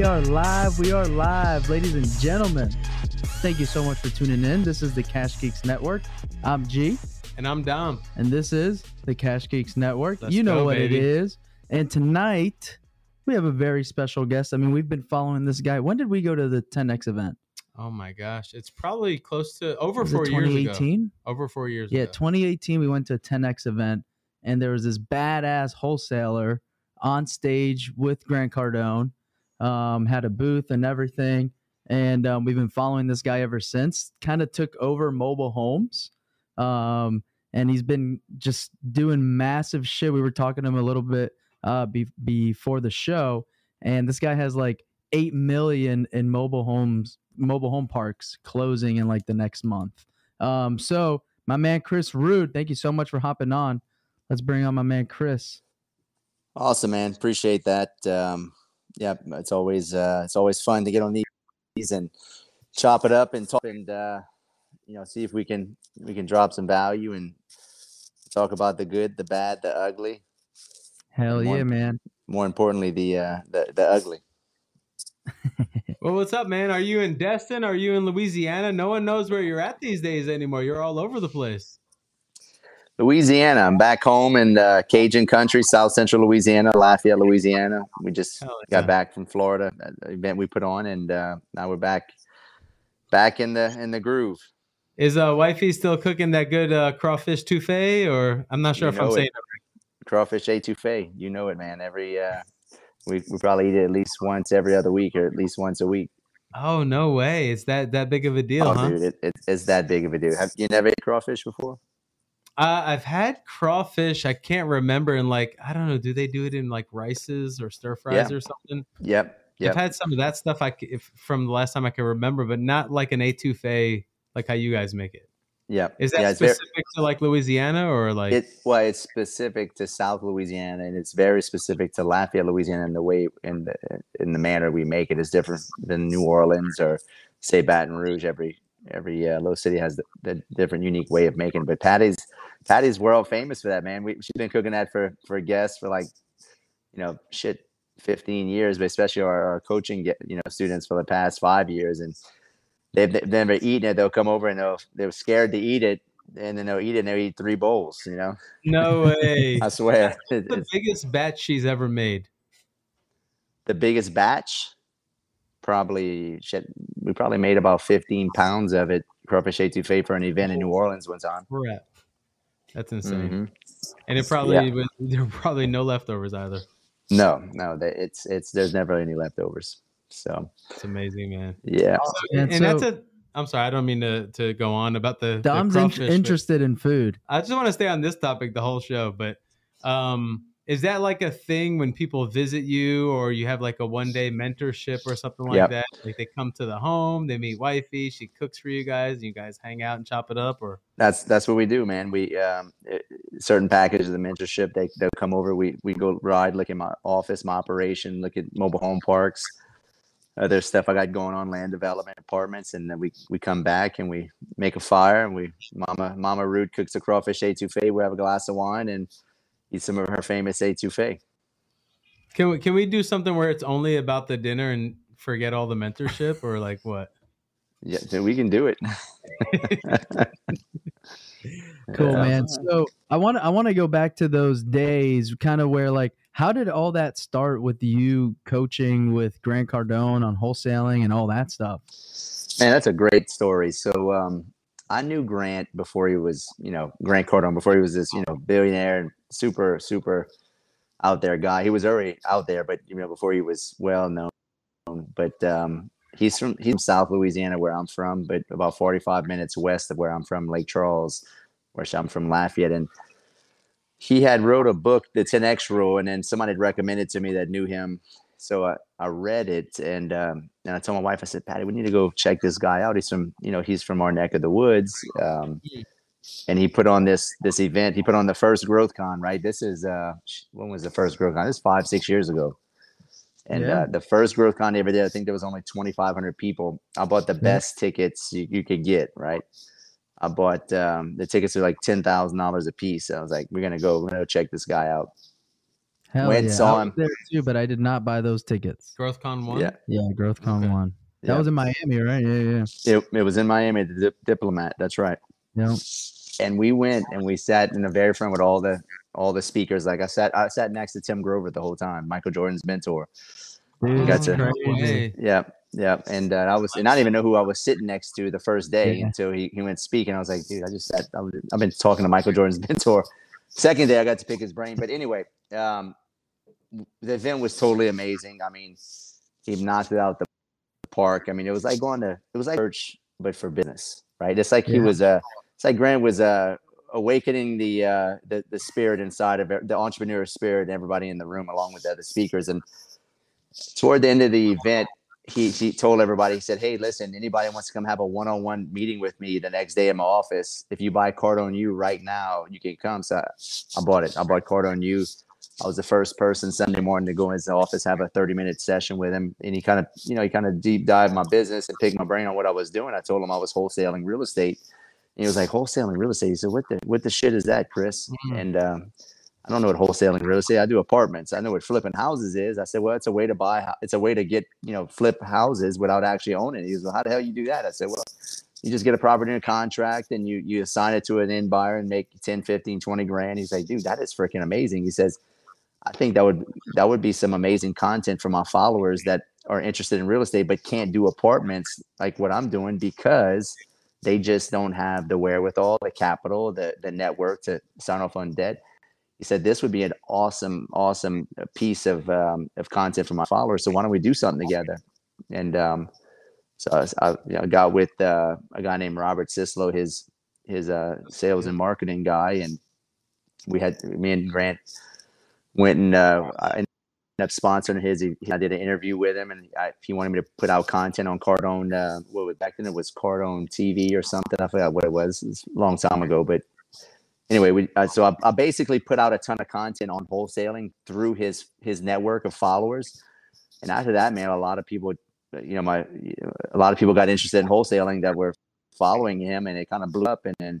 We are live. We are live, ladies and gentlemen. Thank you so much for tuning in. This is the Cash Geeks Network. I'm G, And I'm Dom. and this is the Cash Geeks Network. Let's you know go, what baby. it is. And tonight, we have a very special guest. I mean, we've been following this guy. When did we go to the 10X event? Oh my gosh. It's probably close to over Was four years ago. 2018? Over four years Yeah, ago. 2018, we went to a 10X event, and there was this badass wholesaler on stage with Grant Cardone, um, had a booth and everything. And um, we've been following this guy ever since. Kind of took over mobile homes. Um, and he's been just doing massive shit. We were talking to him a little bit uh, be- before the show, and this guy has like 8 million in mobile homes, mobile home parks closing in like the next month. Um, so, my man Chris Rood, thank you so much for hopping on. Let's bring on my man Chris. Awesome, man. Appreciate that. Um, yeah, it's always uh, it's always fun to get on these and chop it up and talk and uh, you know see if we can we can drop some value and talk about the good, the bad, the ugly. Hell More- yeah, man. More importantly, the uh, the the ugly. Well, what's up, man? Are you in Destin? Are you in Louisiana? No one knows where you're at these days anymore. You're all over the place. Louisiana. I'm back home in uh, Cajun country, South Central Louisiana, Lafayette, Louisiana. We just Hell got yeah. back from Florida, that event we put on, and uh, now we're back back in the in the groove. Is uh wifey still cooking that good uh crawfish touffee? Or I'm not sure You if I'm it. saying it. crawfish etouffee. You know it, man. Every uh, we we probably eat it at least once every other week, or at least once a week. Oh no way. It's that that big of a deal, oh, huh? dude, it, it, it's that big of a deal. Have you never ate crawfish before? Uh, I've had crawfish. I can't remember. And like, I don't know. Do they do it in like rices or stir fries or something? Yep, I've had some of that stuff. I if, from the last time I can remember, but not like an etouffee, like how you guys make it. yep. Is that yeah, it's very, specific to like Louisiana or like? it well, it's specific to South Louisiana, and it's very specific to Lafayette, Louisiana, and the way in the in the manner we make it is different than New Orleans or say Baton Rouge. Every every uh, little city has the, the different, unique way of making. it. But Patty's Patty's world famous for that, man. We, she's been cooking that for for guests for like you know shit 15 years, but especially our, our coaching you know students for the past five years, and they've, they've never eaten it. They'll come over and they'll they're scared to eat it. And then they'll eat it and they'll eat three bowls, you know. no way. I swear. The biggest batch she's ever made. the biggest batch, probably shit, we probably made about 15 pounds of it, crawfish etouffee for an event in New Orleans one time. Crap. That's insane. Mhm. And it probably Yeah. was, there were probably no leftovers either. No, no, it's it's there's never any leftovers. So It's amazing, man. yeah, And and that's so- a. I'm sorry, I don't mean to, to go on about the, the Dom's in- crawfish, but- interested in food. I just want to stay on this topic the whole show, but um, is that like a thing when people visit you or you have like a one day mentorship or something like Yep. that? Like they come to the home, they meet wifey, she cooks for you guys, and you guys hang out and chop it up, or that's that's what we do, man. We um it- certain packages of the mentorship they they'll come over. We we go ride, look at my office, my operation, look at mobile home parks. Other stuff I got going on, land development, apartments, and then we we come back and we make a fire and we Mama Mama Rood cooks a crawfish etouffee. We have a glass of wine and eat some of her famous etouffee. can we can we do something where it's only about the dinner and forget all the mentorship, or like what? Yeah, so we can do it. Cool, Yeah. man. So I want I want to go back to those days, kind of where like, how did all that start with you coaching with Grant Cardone on wholesaling and all that stuff? Man, that's a great story. So um, I knew Grant before he was, you know, Grant Cardone before he was this, you know, billionaire and super, super out there guy. He was already out there, but you know, before he was well known. But um, he's from he's from South Louisiana, where I'm from, but about 45 minutes west of where I'm from, Lake Charles, where I'm from Lafayette, and he had wrote a book, the 10x rule, and then somebody had recommended to me that knew him. So I, I read it and um, and I told my wife, I said, Patty, we need to go check this guy out. He's from, you know, he's from our neck of the woods. Um, and he put on this this event. He put on the first Growth Con, right? This is uh when was the first Growth Con? This is five, six years ago. And Yeah. uh, the first Growth Con ever did, I think there was only 2,500 people. I bought the Yeah. best tickets you, you could get, right? I bought um, the tickets are like ten thousand dollars a piece. I was like, we're gonna go, we're gonna go check this guy out. Hell Went, yeah. saw I was him. there too, but I did not buy those tickets. GrowthCon one. Yeah. Yeah, GrowthCon Okay. one. That Yeah. was in Miami, right? Yeah, yeah. It, it was in Miami, the dip, diplomat. That's right. Yeah. And we went and we sat in the very front with all the all the speakers. Like I sat, I sat next to Tim Grover the whole time, Michael Jordan's mentor. Dude, Got that's to- crazy. Yeah, yeah. And uh, I was, and I didn't even know who I was sitting next to the first day Yeah. until he, he went speaking. I was like, dude, I just sat. I was, I've been talking to Michael Jordan's mentor. Second day, I got to pick his brain. But anyway, um, the event was totally amazing. I mean, he knocked it out the park. I mean, it was like going to, it was like church, but for business, right? It's like he Yeah. was a it's like Grant was uh, awakening the uh, the the spirit inside of it, the entrepreneur spirit, and everybody in the room, along with the other speakers. And toward the end of the event, he he told everybody, he said, "Hey, listen, anybody wants to come have a one-on-one meeting with me the next day in my office? If you buy Cardone U right now, you can come." So I, I bought it. I bought Cardone U. I was the first person Sunday morning to go in his office, have a 30-minute session with him, and he kind of, you know, he kind of deep dived my business and picked my brain on what I was doing. I told him I was wholesaling real estate. And he was like, "Wholesaling real estate." He said, "What the what the shit is that, Chris?" Mhm. And um, I don't know what wholesaling real estate. I do apartments. I know what flipping houses is. I said, well, it's a way to buy. It's a way to get you know flip houses without actually owning it. He was, well, how the hell you do that? I said, well, you just get a property in a contract and you you assign it to an end buyer and make 10, 15, 20 grand. He's like, dude, that is freaking amazing. He says, I think that would that would be some amazing content for my followers that are interested in real estate but can't do apartments like what I'm doing because they just don't have the wherewithal, the capital, the the network to sign off on debt. He said this would be an awesome awesome piece of um, of content for my followers so why don't we do something together? And um, so I, I you know, got with uh, a guy named Robert Syslo his his uh, sales and marketing guy and we had me and grant went and uh, I ended up sponsoring his he, i did an interview with him and I, he wanted me to put out content on cardone uh, what was back then it was cardone tv or something i forgot what it was it was a long time ago but anyway, we uh, so I, I basically put out a ton of content on wholesaling through his his network of followers, and after that, man, a lot of people, you know, my a lot of people got interested in wholesaling that were following him, and it kind of blew up, and then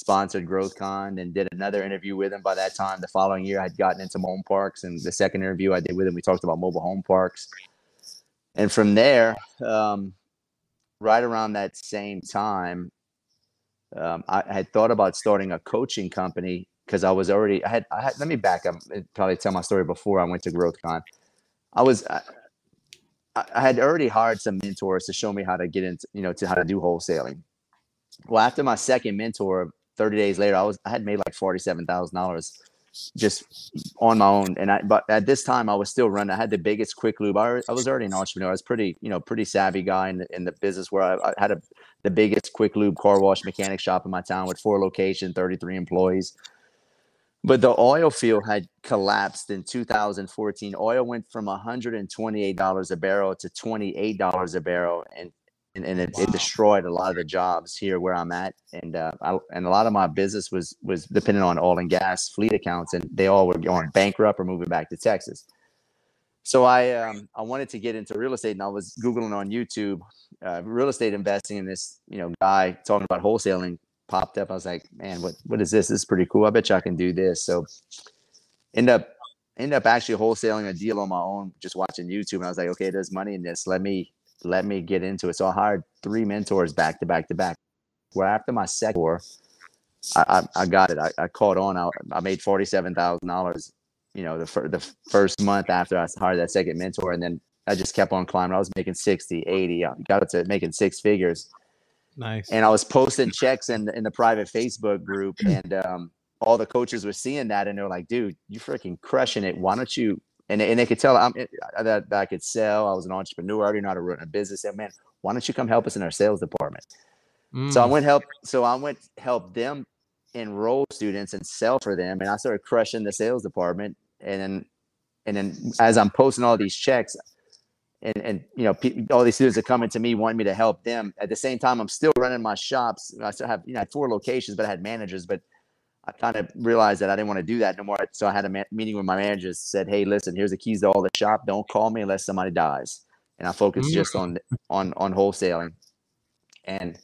sponsored GrowthCon and did another interview with him. By that time, the following year, I'd gotten into home parks, and the second interview I did with him, we talked about mobile home parks, and from there, um, right around that same time, um, I, I had thought about starting a coaching company because I was already I had I had let me back up and probably tell my story before I went to GrowthCon. I was I, I I had already hired some mentors to show me how to get into you know to how to do wholesaling. Well, after my second mentor, thirty days later, I was I had made like forty seven thousand dollars just on my own. And I but at this time I was still running. I had the biggest quick lube. I, I was already an entrepreneur. I was pretty you know pretty savvy guy in the, in the business where I, I had a the biggest quick lube car wash mechanic shop in my town with four locations, 33 employees. But the oil field had collapsed in 2014. Oil went from $128 a barrel to $28 a barrel. And and, and it, it destroyed a lot of the jobs here where I'm at, and uh, I, and a lot of my business was was dependent on oil and gas fleet accounts, and they all were going bankrupt or moving back to Texas. So I um, I wanted to get into real estate, and I was googling on YouTube uh, real estate investing, and this you know guy talking about wholesaling popped up. I was like, man, what what is this? This is pretty cool. I bet you I can do this. So end up end up actually wholesaling a deal on my own, just watching YouTube, and I was like, okay, there's money in this. Let me let me get into it. So I hired three mentors back to back to back. Where after my second tour, I, I, I got it. I, I caught on. I, I made forty seven thousand dollars. You know, the fir- the first month after I hired that second mentor, and then I just kept on climbing. I was making 60, 80. I got to making six figures Nice. and I was posting checks in the, in the private Facebook group, and um, all the coaches were seeing that, and they're like, "Dude, you freaking crushing it! Why don't you?" And they, and they could tell I'm that, that I could sell. I was an entrepreneur. I already know how to run a business. And man, why don't you come help us in our sales department? So I Mm. went help. So I went help them enroll students and sell for them, and I started crushing the sales department. And then, and then as I'm posting all these checks, and and you know, pe- all these students are coming to me wanting me to help them. At the same time, I'm still running my shops. I still have you know I had four locations, but I had managers. But I kind of realized that I didn't want to do that no more. So I had a meeting with my managers. Said, "Hey, listen, here's the keys to all the shop. Don't call me unless somebody dies." And I focused Mm. just on on on wholesaling. And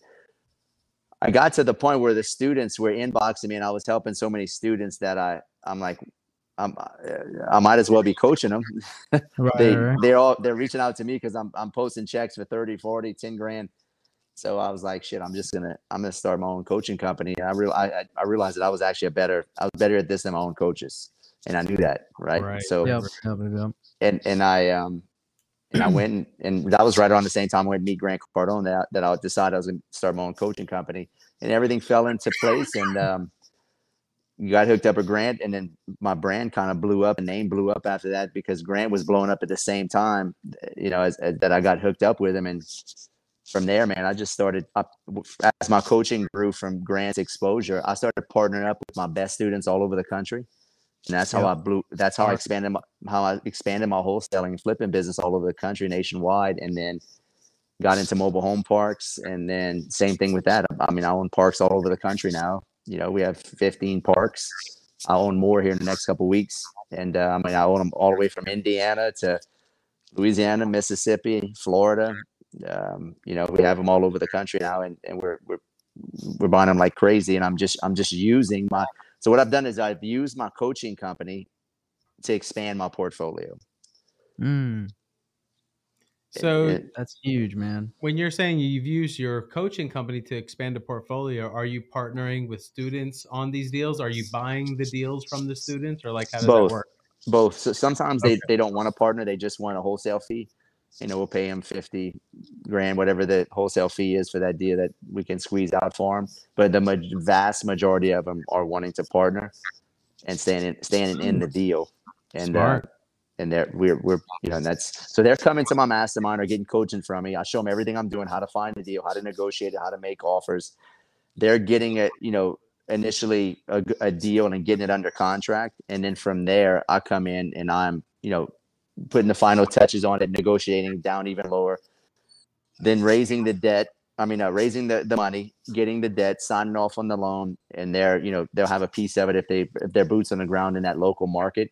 I got to the point where the students were inboxing me, and I was helping so many students that I I'm like, I'm, I might as well be coaching them. Right, they right. they're all they're reaching out to me because I'm I'm posting checks for 30, 40, 10 grand. So I was like, shit, I'm just gonna I'm gonna start my own coaching company. And I real I I- realized that I was actually a better I was better at this than my own coaches, and I knew that, right? Right. So Yep, and and I um and I went and, and that was right around the same time I went to meet Grant Cardone that that I decided I was gonna start my own coaching company, and everything fell into place and um. You got hooked up with Grant, and then my brand kind of blew up. The name blew up after that because Grant was blowing up at the same time, you know, as, as that I got hooked up with him. And from there, man, I just started up as my coaching grew from Grant's exposure. I started partnering up with my best students all over the country, and that's how Yep. I blew. That's how I expanded my, how I expanded my wholesaling and flipping business all over the country, nationwide, and then got into mobile home parks. And then same thing with that. I mean, I own parks all over the country now. You know, we have 15 parks. I own more here in the next couple weeks, and uh, I mean, I own them all the way from Indiana to Louisiana, Mississippi, Florida. Um, you know, we have them all over the country now, and, and we're we're we're buying them like crazy. And I'm just I'm just using my so what I've done is I've used my coaching company to expand my portfolio. Mm, So It- that's huge, man. when you're saying you've used your coaching company to expand a portfolio, are you partnering with students on these deals? Are you buying the deals from the students, or like how does Both. that work? both. So sometimes Okay. they, they don't want a partner; they just want a wholesale fee. You know, we'll pay them fifty grand, whatever the wholesale fee is for that deal that we can squeeze out for them. But the ma- vast majority of them are wanting to partner and standing standing in the deal. And uh, and they're we're we're you know and that's so they're coming to my mastermind or getting coaching from me. I show them everything I'm doing, how to find the deal, how to negotiate it, how to make offers. They're getting it, you know, initially a, a deal and getting it under contract, and then from there I come in and I'm you know putting the final touches on it, negotiating down even lower, then raising the debt. I mean, uh, raising the, the money, getting the debt, signing off on the loan, and they're you know they'll have a piece of it if they if their boots on the ground in that local market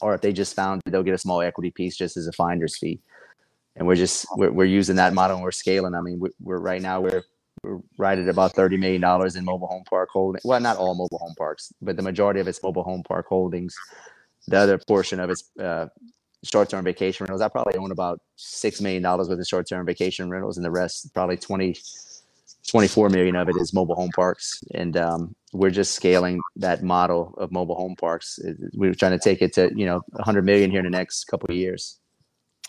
or if they just found they'll get a small equity piece just as a finder's fee. And we're just we're, we're using that model and we're scaling. I mean, we're, we're right now we're we're right at about thirty million dollars in mobile home park holding. Well, not all mobile home parks, but the majority of it's mobile home park holdings. The other portion of it's uh, short-term vacation rentals. I probably own about six million dollars worth of short-term vacation rentals, and the rest probably 20, 24 million of it is mobile home parks. And um, we're just scaling that model of mobile home parks. We're trying to take it to you know 100 million here in the next couple of years.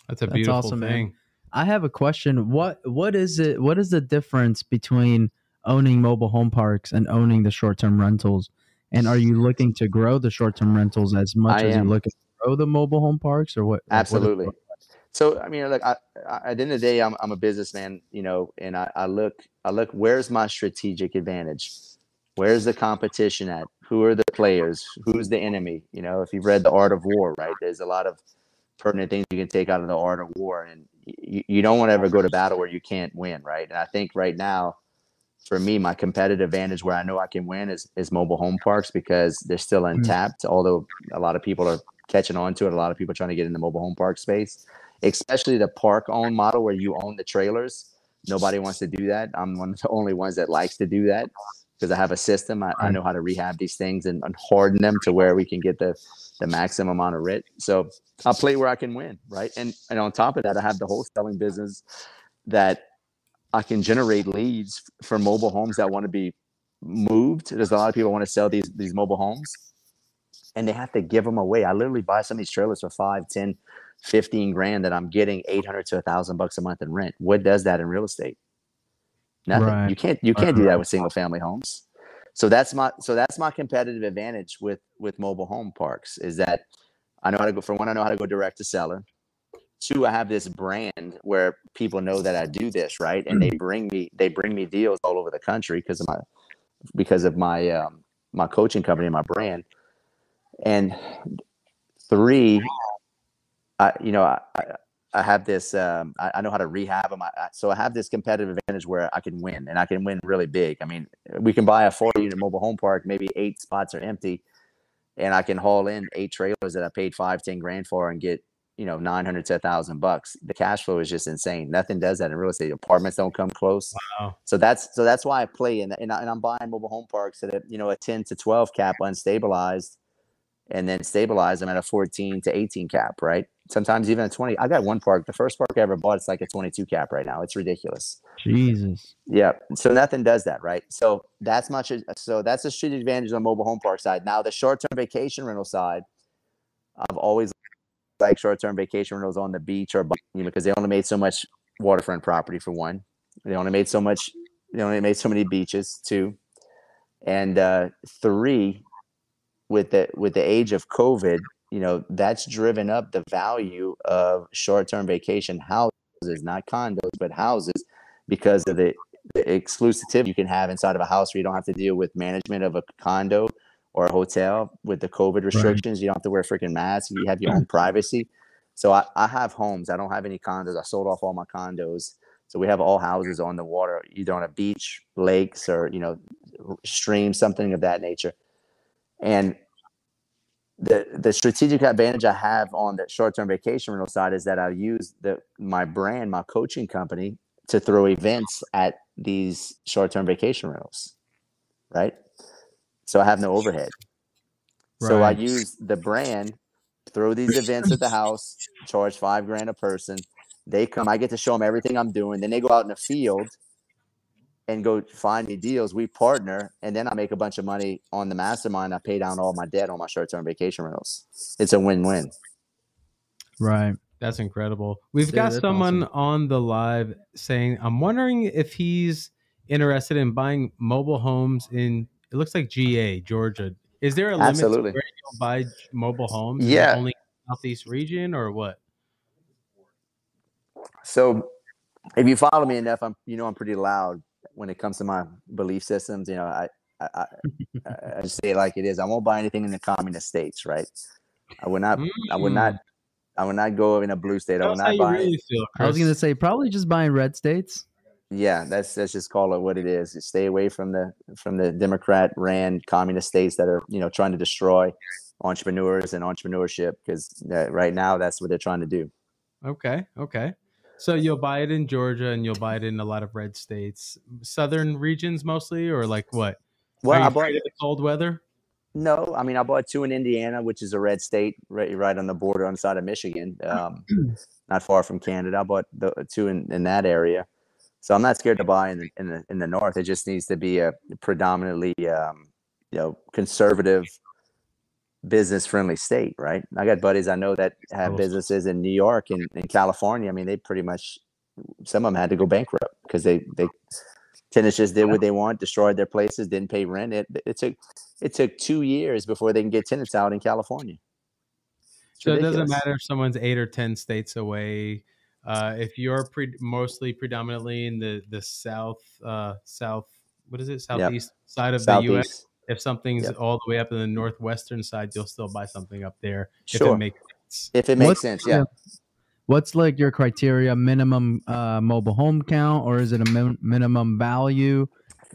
That's a That's beautiful awesome, man. thing. I have a question. What what is it? What is the difference between owning mobile home parks and owning the short term rentals? And are you looking to grow the short term rentals as much I as am. you're looking to grow the mobile home parks, or what? like, what Absolutely. So I mean, look, I, I, at the end of the day, I'm I'm a businessman, you know, and I, I look I look where's my strategic advantage? Where's the competition at? Who are the players? Who's the enemy? You know, if you've read The Art of War, right? There's a lot of pertinent things you can take out of The Art of War, and you, you don't want to ever go to battle where you can't win, right? And I think right now, for me, my competitive advantage where I know I can win is is mobile home parks because they're still mm. untapped. Although a lot of people are catching on to it, a lot of people trying to get in the mobile home park space especially the park owned model where you own the trailers. Nobody wants to do that. I'm one of the only ones that likes to do that because I have a system. I, I know how to rehab these things and, and harden them to where we can get the the maximum amount of rent. So I'll play where I can win, right? And and on top of that, I have the wholesaling business that I can generate leads for mobile homes that want to be moved. There's a lot of people want to sell these these mobile homes and they have to give them away. I literally buy some of these trailers for five, 10, 15 grand that I'm getting 800 to a thousand bucks a month in rent. What does that in real estate? Nothing. Right. You can't, you can't do that with single family homes. So that's my, so that's my competitive advantage with, with mobile home parks is that I know how to go for one, I know how to go direct to seller. Two, I have this brand where people know that I do this, right? And they bring me, they bring me deals all over the country because of my, because of my, um, my coaching company and my brand. And three, I, you know, I, I, have this, um, I, I know how to rehab them. I, I, so I have this competitive advantage where I can win and I can win really big. I mean, we can buy a 40 unit mobile home park, maybe eight spots are empty and I can haul in eight trailers that I paid five, 10 grand for and get, you know, 900 to a thousand bucks. The cash flow is just insane. Nothing does that in real estate. Apartments don't come close. Wow. So that's, so that's why I play in, and, I, and I'm buying mobile home parks at a, you know, a 10 to 12 cap unstabilized and then stabilize them at a 14 to 18 cap, right? Sometimes even a 20. I got one park. The first park I ever bought, it's like a 22 cap right now. It's ridiculous. Jesus. Yeah. So nothing does that, right? So that's much. So that's a street advantage on the mobile home park side. Now the short-term vacation rental side, I've always like short-term vacation rentals on the beach or you know, because they only made so much waterfront property for one. They only made so much. They only made so many beaches. Two, and uh, three, with the with the age of COVID, you know that's driven up the value of short-term vacation houses, not condos, but houses, because of the, the exclusivity you can have inside of a house where you don't have to deal with management of a condo or a hotel with the COVID restrictions. Right. You don't have to wear freaking masks. You have your mm-hmm. own privacy. So I, I have homes. I don't have any condos. I sold off all my condos. So we have all houses on the water, either on a beach, lakes, or you know, stream, something of that nature. And the the strategic advantage I have on the short term vacation rental side is that I use the my brand, my coaching company, to throw events at these short term vacation rentals, right? So I have no overhead. Right. So I use the brand, throw these events at the house, charge five grand a person. They come, I get to show them everything I'm doing. Then they go out in the field and go find me deals. We partner, and then I make a bunch of money on the mastermind. I pay down all my debt on my short term vacation rentals. It's a win win. Right. That's incredible. We've yeah, got someone awesome. on the live saying, I'm wondering if he's interested in buying mobile homes in, it looks like GA, Georgia. Is there a limit Absolutely. to where you buy mobile homes? Yeah. only Southeast region or what? So if you follow me enough, I'm, you know, I'm pretty loud when it comes to my belief systems, you know, I, I, I, I just say it like it is. I won't buy anything in the communist states, right? I would not, mm. I would not, mm. I would not go in a blue state. I would not buy. Really feel, I was gonna say probably just buying red states. Yeah, that's let's just call it what it is. Just stay away from the from the Democrat ran communist states that are you know trying to destroy entrepreneurs and entrepreneurship because right now that's what they're trying to do. Okay, okay. So you'll buy it in Georgia and you'll buy it in a lot of red states, southern regions mostly, or like what? Well, I bought the cold weather. No, I mean I bought two in Indiana, which is a red state, right, right on the border on the side of Michigan, um, not far from Canada. I bought the two in, in that area, so I'm not scared to buy in the in the in the north. It just needs to be a predominantly, um, you know, conservative business friendly state, right? I got buddies I know that have businesses in New York and in California. I mean, they pretty much some of them had to go bankrupt because they they tenants just did what they want, destroyed their places, didn't pay rent. It it took it took two years before they can get tenants out in California. It's so ridiculous. it doesn't matter if someone's eight or ten states away. Uh, if you're pre- mostly predominantly in the the south uh, south what is it southeast yep. side of southeast. the U.S if something's yep. all the way up in the northwestern side, you'll still buy something up there sure. if it makes sense. If it makes what's, sense, yeah. What's like your criteria? Minimum uh, mobile home count, or is it a min- minimum value?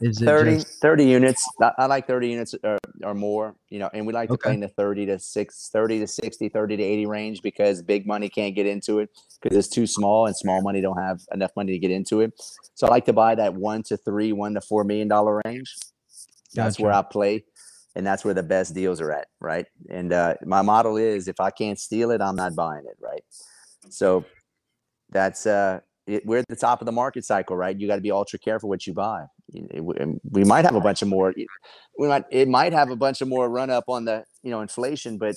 Is it 30, just... 30 units? I, I, like 30 units or, or more, you know, and we like to okay. play in the 30 to 6, 30 to 60, 30 to 80 range because big money can't get into it because it's too small and small money don't have enough money to get into it. So I like to buy that one to three, one to four million dollar range. That's gotcha. where I play, and that's where the best deals are at, right? And uh, my model is if I can't steal it, I'm not buying it, right? So that's uh, it, we're at the top of the market cycle, right? You got to be ultra careful what you buy. We might have a bunch of more. We might it might have a bunch of more run up on the you know inflation, but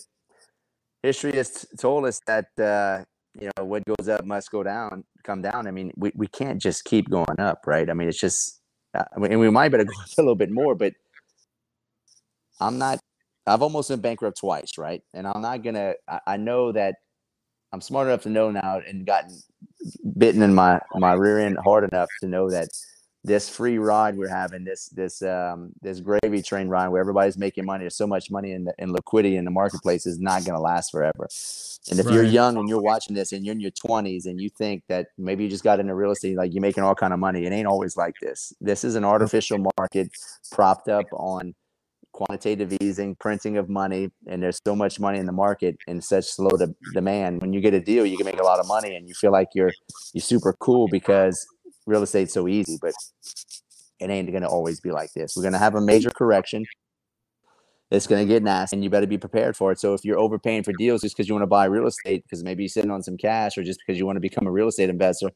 history has told us that uh, you know what goes up must go down, come down. I mean, we, we can't just keep going up, right? I mean, it's just, uh, and we might better go a little bit more, but I'm not. I've almost been bankrupt twice, right? And I'm not gonna. I, I know that I'm smart enough to know now and gotten bitten in my my rear end hard enough to know that this free ride we're having, this this um, this gravy train ride where everybody's making money, there's so much money in the in liquidity in the marketplace is not going to last forever. And if right. you're young and you're watching this and you're in your 20s and you think that maybe you just got into real estate, like you're making all kind of money, it ain't always like this. This is an artificial market propped up on quantitative easing, printing of money, and there's so much money in the market and such slow de- demand. When you get a deal, you can make a lot of money, and you feel like you're you're super cool because real estate's so easy. But it ain't going to always be like this. We're going to have a major correction, it's going to get nasty and you better be prepared for it. So if you're overpaying for deals just because you want to buy real estate, because maybe you're sitting on some cash or just because you want to become a real estate investor,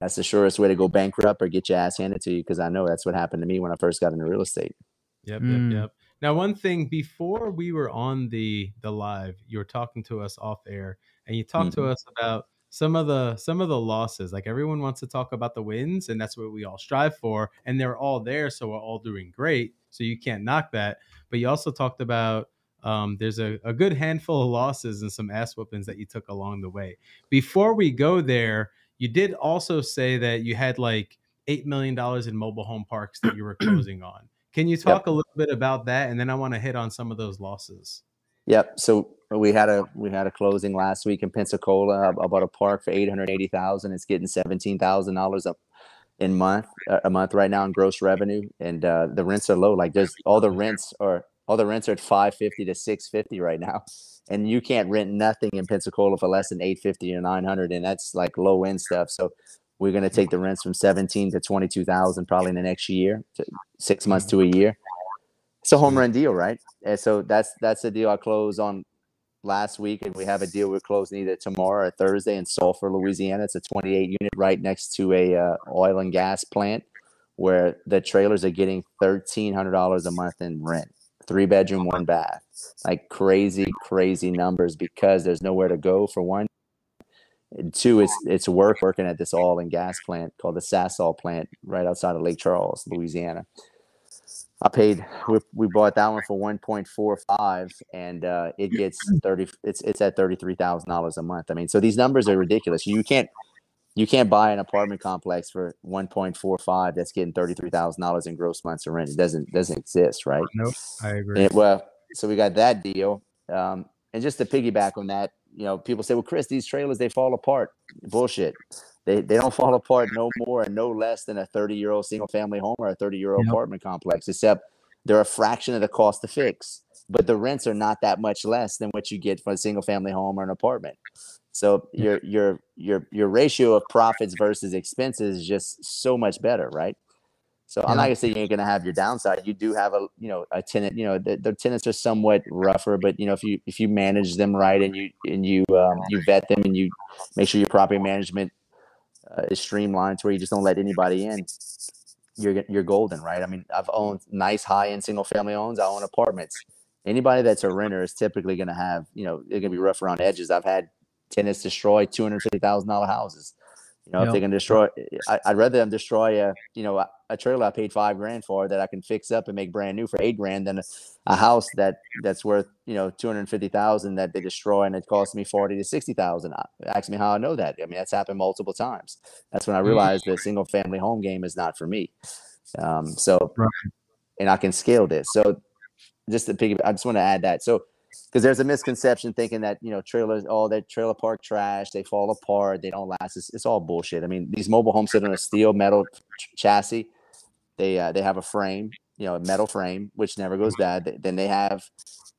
that's the surest way to go bankrupt or get your ass handed to you. Because I know that's what happened to me when I first got into real estate. Yep, mm. yep, yep. Now, one thing before we were on the the live, you were talking to us off air, and you talked mm-hmm. to us about some of the some of the losses. Like everyone wants to talk about the wins, and that's what we all strive for. And they're all there, so we're all doing great. So you can't knock that. But you also talked about um, there's a, a good handful of losses and some ass whoopings that you took along the way. Before we go there, you did also say that you had like eight million dollars in mobile home parks that you were closing on. Can you talk yep. a little bit about that, and then I want to hit on some of those losses. Yep. So we had a we had a closing last week in Pensacola about a park for eight hundred eighty thousand. It's getting seventeen thousand dollars up in month a month right now in gross revenue, and uh, the rents are low. Like there's all the rents are all the rents are at five fifty to six fifty right now, and you can't rent nothing in Pensacola for less than eight fifty or nine hundred, and that's like low end stuff. So we're going to take the rents from 17 to 22,000 probably in the next year, to six months to a year. It's a home run deal, right? And so that's that's the deal. I closed on last week, and we have a deal. We're closing either tomorrow or Thursday in Sulphur, Louisiana. It's a 28 unit right next to a uh, oil and gas plant, where the trailers are getting $1,300 a month in rent, three bedroom, one bath, like crazy, crazy numbers because there's nowhere to go for one, and two, it's it's work working at this oil and gas plant called the Sasol plant right outside of Lake Charles, Louisiana. I paid. We, we bought that one for one point four five, and uh, it gets thirty. It's it's at thirty three thousand dollars a month. I mean, so these numbers are ridiculous. You can't you can't buy an apartment complex for one point four five that's getting thirty three thousand dollars in gross months of rent. It doesn't doesn't exist, right? Nope, I agree. Well, so we got that deal, um, and just to piggyback on that, you know, people say, well, Chris, these trailers, they fall apart. Bullshit. They, they don't fall apart no more and no less than a 30 year old single family home or a 30 year old yep. apartment complex, except they're a fraction of the cost to fix. But the rents are not that much less than what you get for a single family home or an apartment. So your your your your ratio of profits versus expenses is just so much better, right? So yeah. I'm not gonna say you ain't gonna have your downside. You do have a you know a tenant. You know the, the tenants are somewhat rougher, but you know if you if you manage them right and you and you um, you vet them and you make sure your property management uh, is streamlined to where you just don't let anybody in, you're you're golden, right? I mean, I've owned nice high end single family homes. I own apartments. Anybody that's a renter is typically gonna have you know they're gonna be rough around edges. I've had tenants destroy two hundred fifty thousand dollar houses. You know, yep. if they can destroy, I, would rather them destroy a, you know, a, a, trailer I paid five grand for that I can fix up and make brand new for eight grand than a, a house that that's worth, you know, 250,000 that they destroy and it costs me 40 to 60,000. Ask me how I know that. I mean, that's happened multiple times. That's when I mm. realized mm-hmm. the single family home game is not for me. Um, so, right. and I can scale this. So just to pick, I just want to add that. So because there's a misconception thinking that you know trailers, oh, that trailer park trash, they fall apart, they don't last. It's, it's all bullshit. I mean, these mobile homes sit on a steel metal ch- chassis. They uh, they have a frame, you know, a metal frame, which never goes bad. Then they have,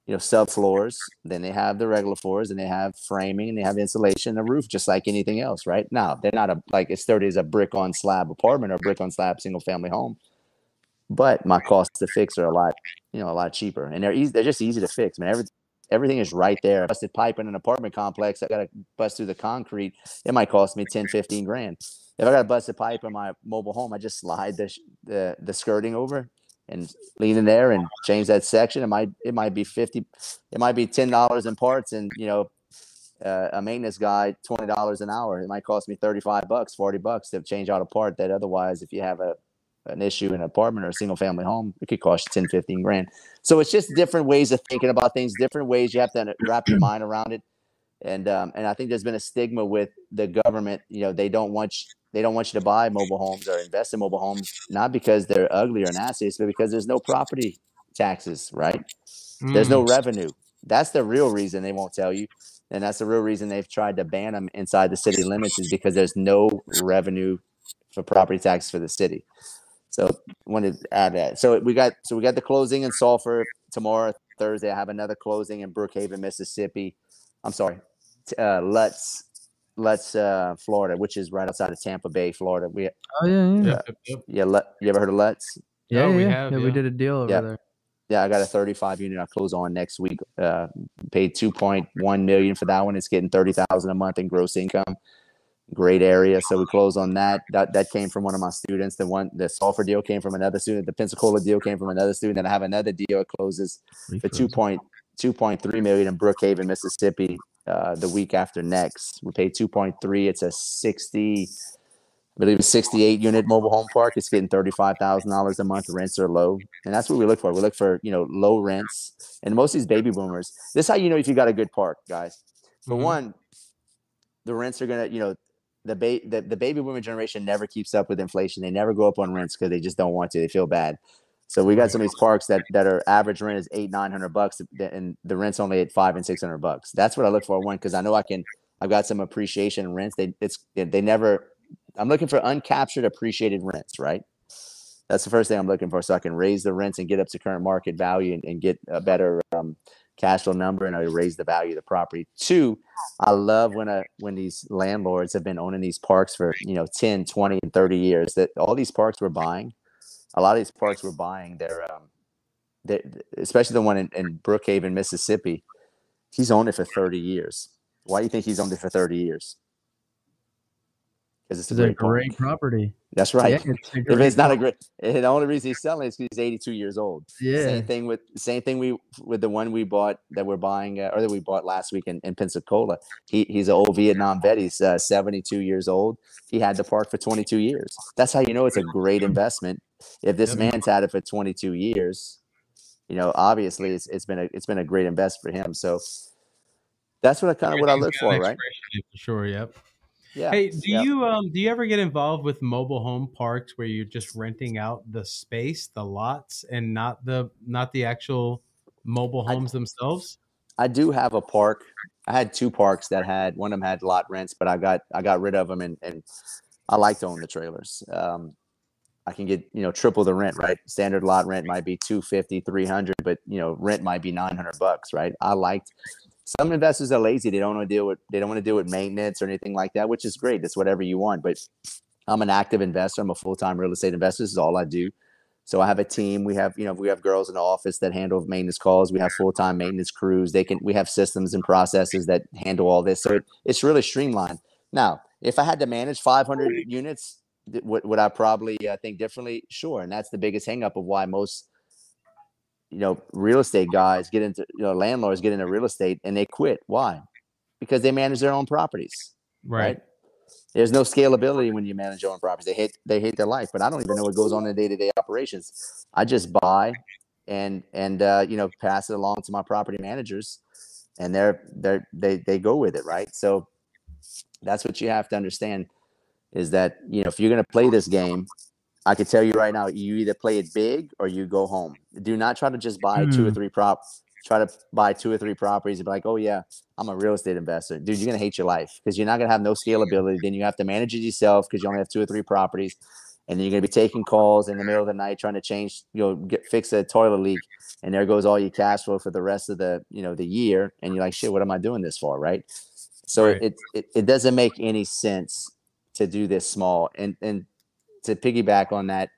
you know, subfloors. Then they have the regular floors, and they have framing, and they have insulation, a roof, just like anything else, right? Now they're not a like as sturdy as a brick on slab apartment or brick on slab single family home but my costs to fix are a lot, you know, a lot cheaper, and they're easy. They're just easy to fix. I mean, every, everything is right there. Busted pipe in an apartment complex, I got to bust through the concrete. It might cost me 10, 15 grand. If I got a busted pipe in my mobile home, I just slide the, the, the skirting over and lean in there and change that section. It might, it might be 50, it might be $10 in parts and, you know, uh, a maintenance guy, $20 an hour. It might cost me 35 bucks, 40 bucks to change out a part that otherwise, if you have a an issue in an apartment or a single family home, it could cost you 10, 15 grand. So it's just different ways of thinking about things, different ways you have to wrap your mind around it. And um, and I think there's been a stigma with the government. You know, they don't want you, they don't want you to buy mobile homes or invest in mobile homes, not because they're ugly or nasty, but because there's no property taxes, right? Mm. There's no mm. revenue. That's the real reason they won't tell you. And that's the real reason they've tried to ban them inside the city limits is because there's no revenue for property taxes for the city. So wanted to add that. So we got so we got the closing in Sulphur tomorrow, Thursday. I have another closing in Brookhaven, Mississippi. I'm sorry, uh, Lutz, Lutz, uh, Florida, which is right outside of Tampa Bay, Florida. We oh yeah yeah uh, yeah. you ever heard of Lutz? Yeah, oh, yeah, we have, yeah, yeah. we did a deal over there. yeah, I got a 35 unit. I close on next week. Uh, paid 2.1 million for that one. It's getting 30,000 a month in gross income. Great area. So we close on that. That that came from one of my students. The one the Sulphur deal came from another student. The Pensacola deal came from another student. And I have another deal. It closes for 2.2.3 million in Brookhaven, Mississippi. Uh, the week after next, we paid 2.3. It's a 60 I believe a 68 unit mobile home park. It's getting $35,000 a month. Rents are low. And that's what we look for. We look for, you know, low rents. And most of these baby boomers, this is how you know if you got a good park, guys. For mm-hmm. one, the rents are going to, you know, the, ba- the, the baby boomer generation never keeps up with inflation. They never go up on rents because they just don't want to. They feel bad. So we got some of these parks that, that are average rent is eight, 900 bucks and the rent's only at five and 600 bucks. That's what I look for. One, because I know I can, I've got some appreciation in rents. They, it's, they never, I'm looking for uncaptured appreciated rents, right? That's the first thing I'm looking for, so I can raise the rents and get up to current market value and, and get a better um, cash flow number, and I raise the value of the property. Two, I love when a when these landlords have been owning these parks for you know 10, 20, and 30 years. That all these parks we're buying, a lot of these parks we're buying, they're um, they, especially the one in, in Brookhaven, Mississippi. He's owned it for 30 years. Why do you think he's owned it for 30 years? because it's a great, great property. That's right. Yeah, it's if it's not a great, the only reason he's selling is because he's 82 years old. Yeah. Same thing with same thing we with the one we bought that we're buying uh, or that we bought last week in, in Pensacola. He he's an old Vietnam vet. He's uh, 72 years old. He had the park for 22 years. That's how you know it's a great investment. If this yep. man's had it for 22 years, you know, obviously it's it's been a it's been a great investment for him. So that's what I kind of what I look for, right? For sure. Yep. Yeah. Hey, do you um do you ever get involved with mobile home parks where you're just renting out the space, the lots, and not the not the actual mobile homes I, themselves? I do have a park. I had two parks that had one of them had lot rents, but I got I got rid of them and and I like to own the trailers. Um, I can get, you know, triple the rent, right? Standard lot rent might be 250, 300, but you know, rent might be 900 bucks, right? I liked some investors are lazy. They don't want to deal with they don't want to deal with maintenance or anything like that, which is great. It's whatever you want. But I'm an active investor. I'm a full time real estate investor. This is all I do. So I have a team. We have, you know, we have girls in the office that handle maintenance calls. We have full time maintenance crews. They can. We have systems and processes that handle all this. So it, it's really streamlined. Now, if I had to manage 500 units, would, would I probably uh, think differently? Sure. And that's the biggest hangup of why most you know, real estate guys get into, you know, landlords get into real estate and they quit. Why? Because they manage their own properties. Right. right? There's no scalability when you manage your own properties. They hate they hate their life, but I don't even know what goes on in day to day operations. I just buy and and uh, you know pass it along to my property managers, and they're they're they they go with it, right? So that's what you have to understand is that you know if you're going to play this game I can tell you right now, you either play it big or you go home. Do not try to just buy mm. two or hmm. three props. Try to buy two or three properties and be like, oh yeah, I'm a real estate investor. Dude, you're gonna hate your life because you're not gonna have no scalability. Then you have to manage it yourself because you only have two or three properties. And then you're gonna be taking calls in the middle of the night trying to change, you know, get fix a toilet leak. And there goes all your cash flow for the rest of the, you know, the year. And you're like, shit, what am I doing this for? Right. So right. It, it it doesn't make any sense to do this small. And and to piggyback on that,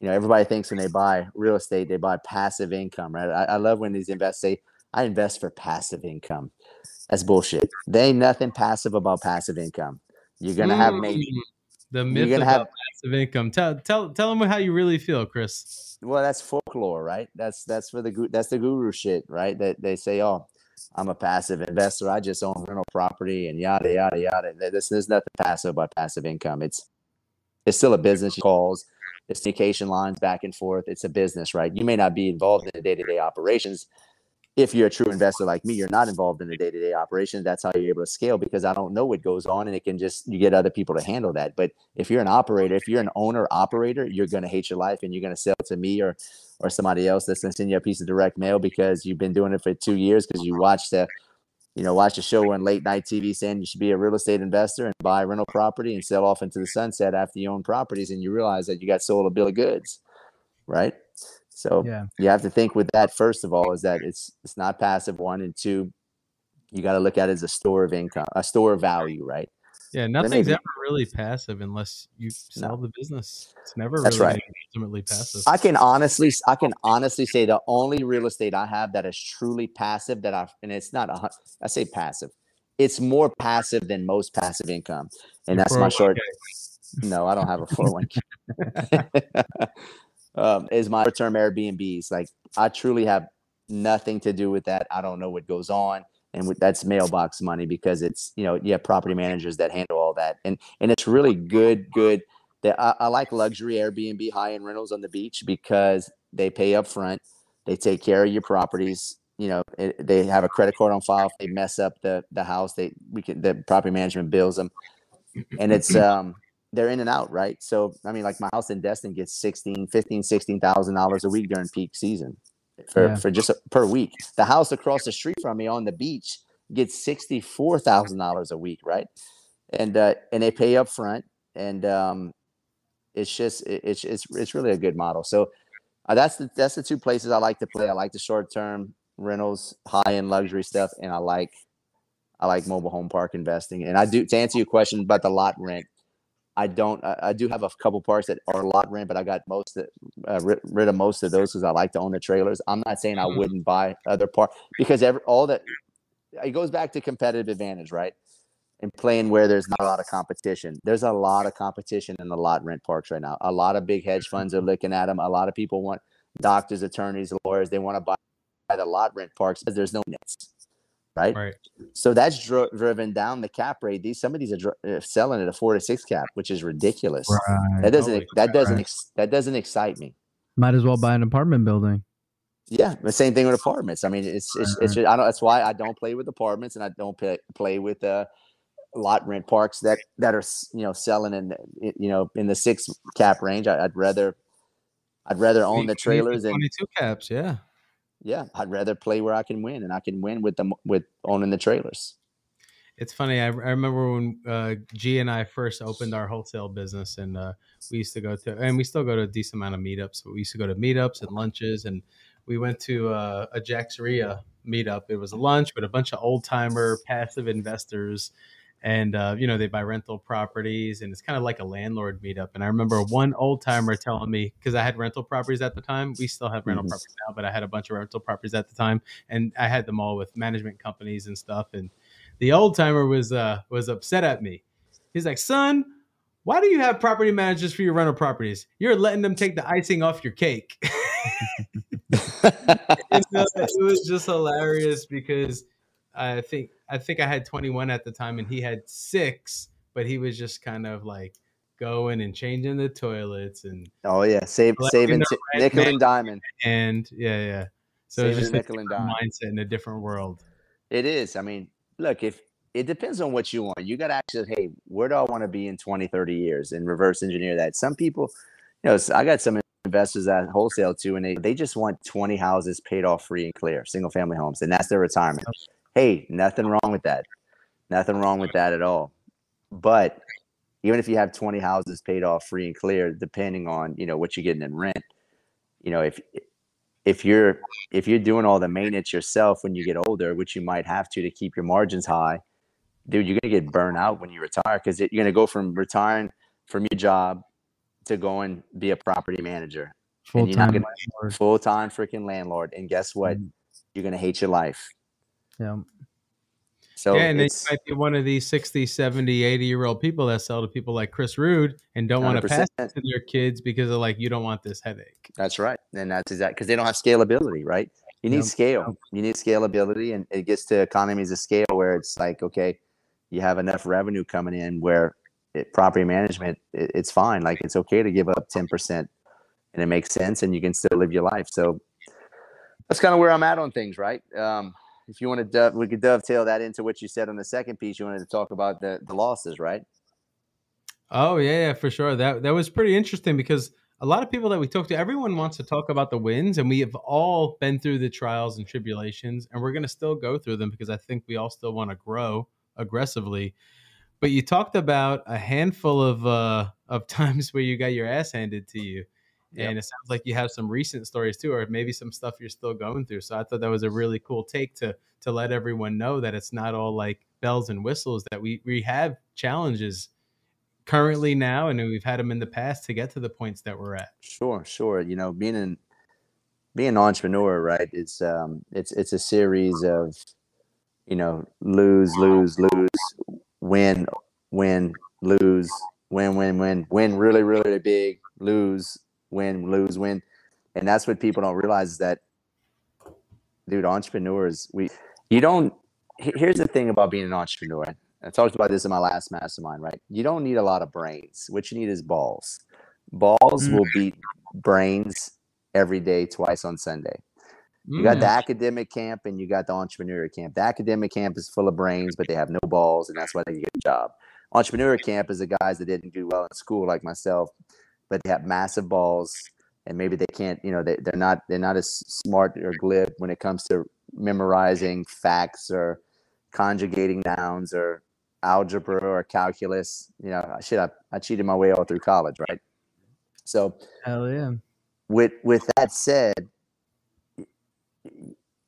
you know, everybody thinks when they buy real estate, they buy passive income, right? I, I love when these investors say, I invest for passive income. That's bullshit. There ain't nothing passive about passive income. You're gonna have maybe mm, the myth about have, passive income. Tell tell tell them how you really feel, Chris. Well, that's folklore, right? That's that's for the that's the guru shit, right? That they say, oh, I'm a passive investor. I just own rental property and yada yada yada. This there's nothing passive about passive income. It's it's still a business. Calls, it's communication lines back and forth. It's a business, right? You may not be involved in the day to day operations. If you're a true investor like me, you're not involved in the day to day operations. That's how you're able to scale because I don't know what goes on, and it can just you get other people to handle that. But if you're an operator, if you're an owner operator, you're going to hate your life, and you're going to sell to me or or somebody else that's going to send you a piece of direct mail because you've been doing it for two years because you watched the you know, watch a show on late night TV saying you should be a real estate investor and buy rental property and sell off into the sunset after you own properties, and you realize that you got sold a bill of goods, right? So yeah. you have to think with that first of all is that it's it's not passive one and two, you got to look at it as a store of income, a store of value, right? Yeah, nothing's ever really passive unless you sell no. the business. It's never That's really right. ultimately passive. I can honestly, I can honestly say the only real estate I have that is truly passive that I, and it's not a, I say passive. It's more passive than most passive income, and Your that's my short. No, I don't have a 401k. um, is my term Airbnbs. Like I truly have nothing to do with that. I don't know what goes on and that's mailbox money because it's you know you have property managers that handle all that. And and it's really good good that I, I, like luxury airbnb high-end rentals on the beach because they pay up front they take care of your properties you know it, they have a credit card on file. If they mess up the the house they we can the property management bills them. And it's um they're in and out right? So i mean like my house in destin gets 16 15 16 thousand dollars a week during peak season for, yeah. for just a, per week. The house across the street from me on the beach gets sixty four thousand dollars a week, right? And uh, and they pay up front, and um, it's just it, it's it's it's really a good model. So uh, that's the that's the two places I like to play. I like the short term rentals, high end luxury stuff, and I like I like mobile home park investing. And I do to answer your question about the lot rent. I don't. I, I do have a couple parks that are lot rent, but I got most of, uh, rid, rid, of most of those because I like to own the trailers. I'm not saying I mm-hmm. wouldn't buy other parks because every all that it goes back to competitive advantage, right? And playing where there's not a lot of competition. There's a lot of competition in the lot rent parks right now. A lot of big hedge funds are looking at them. A lot of people want doctors, attorneys, lawyers. They want to buy the lot rent parks because there's no nets right? Right. So that's dro- driven down the cap rate. These some of these are dr- uh, selling at a four to six cap, which is ridiculous. Right. That doesn't that doesn't ex- that doesn't excite me. Might as well buy an apartment building. Yeah, the same thing with apartments. I mean, it's it's, right. it's just, I don't. That's why I don't play with apartments and I don't play, play with uh, lot rent parks that that are you know selling in you know in the six cap range. I, would rather I'd rather own the trailers and twenty two caps. Yeah, yeah, I'd rather play where I can win, and I can win with them with owning the trailers. It's funny. I, I remember when uh, G and I first opened our wholesale business, and uh, we used to go to, and we still go to a decent amount of meetups. But we used to go to meetups and lunches, and we went to uh, a JAXREIA meetup. It was a lunch with a bunch of old timer passive investors and uh, you know they buy rental properties and it's kind of like a landlord meetup and i remember one old timer telling me because i had rental properties at the time we still have rental mm-hmm. properties now but i had a bunch of rental properties at the time and i had them all with management companies and stuff and the old timer was uh was upset at me. He's like son why do you have property managers for your rental properties? You're letting them take the icing off your cake. And, uh, it was just hilarious because I think I think I had 21 at the time, and he had six, but he was just kind of like going and changing the toilets and oh yeah, save saving nickel and diamond and yeah yeah. So saving it's just nickel and diamond mindset in a different world. It is. I mean, look if it depends on what you want. You got to actually, hey, where do I want to be in 20, 30 years and reverse engineer that. Some people, you know, I got some investors that wholesale too, and they, they just want 20 houses paid off free and clear, single family homes, and that's their retirement. Hey, nothing wrong with that. Nothing wrong with that at all. But even if you have 20 houses paid off free and clear, depending on, you know, what you're getting in rent, you know, if if you're if you're doing all the maintenance yourself when you get older, which you might have to to keep your margins high, dude, you're gonna get burned out when you retire because you're gonna go from retiring from your job to going be a property manager. Full time full time freaking landlord. And guess what? Mm-hmm. You're gonna hate your life. Yeah. So yeah, and you might be one of these 60, 70, 80 year old people that sell to people like Chris Rood and don't want to pass it to their kids because of like you don't want this headache. That's right. And that's exactly because they don't have scalability, right? You need yep. scale. You need scalability and it gets to economies of scale where it's like, okay, you have enough revenue coming in where it, property management, it, it's fine. Like it's okay to give up 10% and it makes sense and you can still live your life. So that's kind of where I'm at on things, right? Um, if you want to, we could dovetail that into what you said on the second piece. You wanted to talk about the the losses, right? Oh yeah, yeah, for sure. That that was pretty interesting because a lot of people that we talk to, everyone wants to talk about the wins, and we have all been through the trials and tribulations, and we're going to still go through them because I think we all still want to grow aggressively. But you talked about a handful of uh, of times where you got your ass handed to you. Yep. And it sounds like you have some recent stories too, or maybe some stuff you're still going through. So I thought that was a really cool take to to let everyone know that it's not all like bells and whistles that we we have challenges currently now and we've had them in the past to get to the points that we're at sure sure you know being an being an entrepreneur right it's um it's it's a series of you know lose lose lose win win lose win win win win really really big lose win lose win and that's what people don't realize is that dude entrepreneurs we you don't here's the thing about being an entrepreneur I talked about this in my last mastermind, right? You don't need a lot of brains. What you need is balls. Balls mm. will beat brains every day, twice on Sunday. You got the mm. academic camp and you got the entrepreneur camp. The academic camp is full of brains, but they have no balls, and that's why they get a job. Entrepreneur camp is the guys that didn't do well in school, like myself, but they have massive balls, and maybe they can't, you know, they, they're not they're not as smart or glib when it comes to memorizing facts or conjugating nouns or algebra or calculus. You know, shit, I, I cheated my way all through college, right? So, hell yeah. With with that said,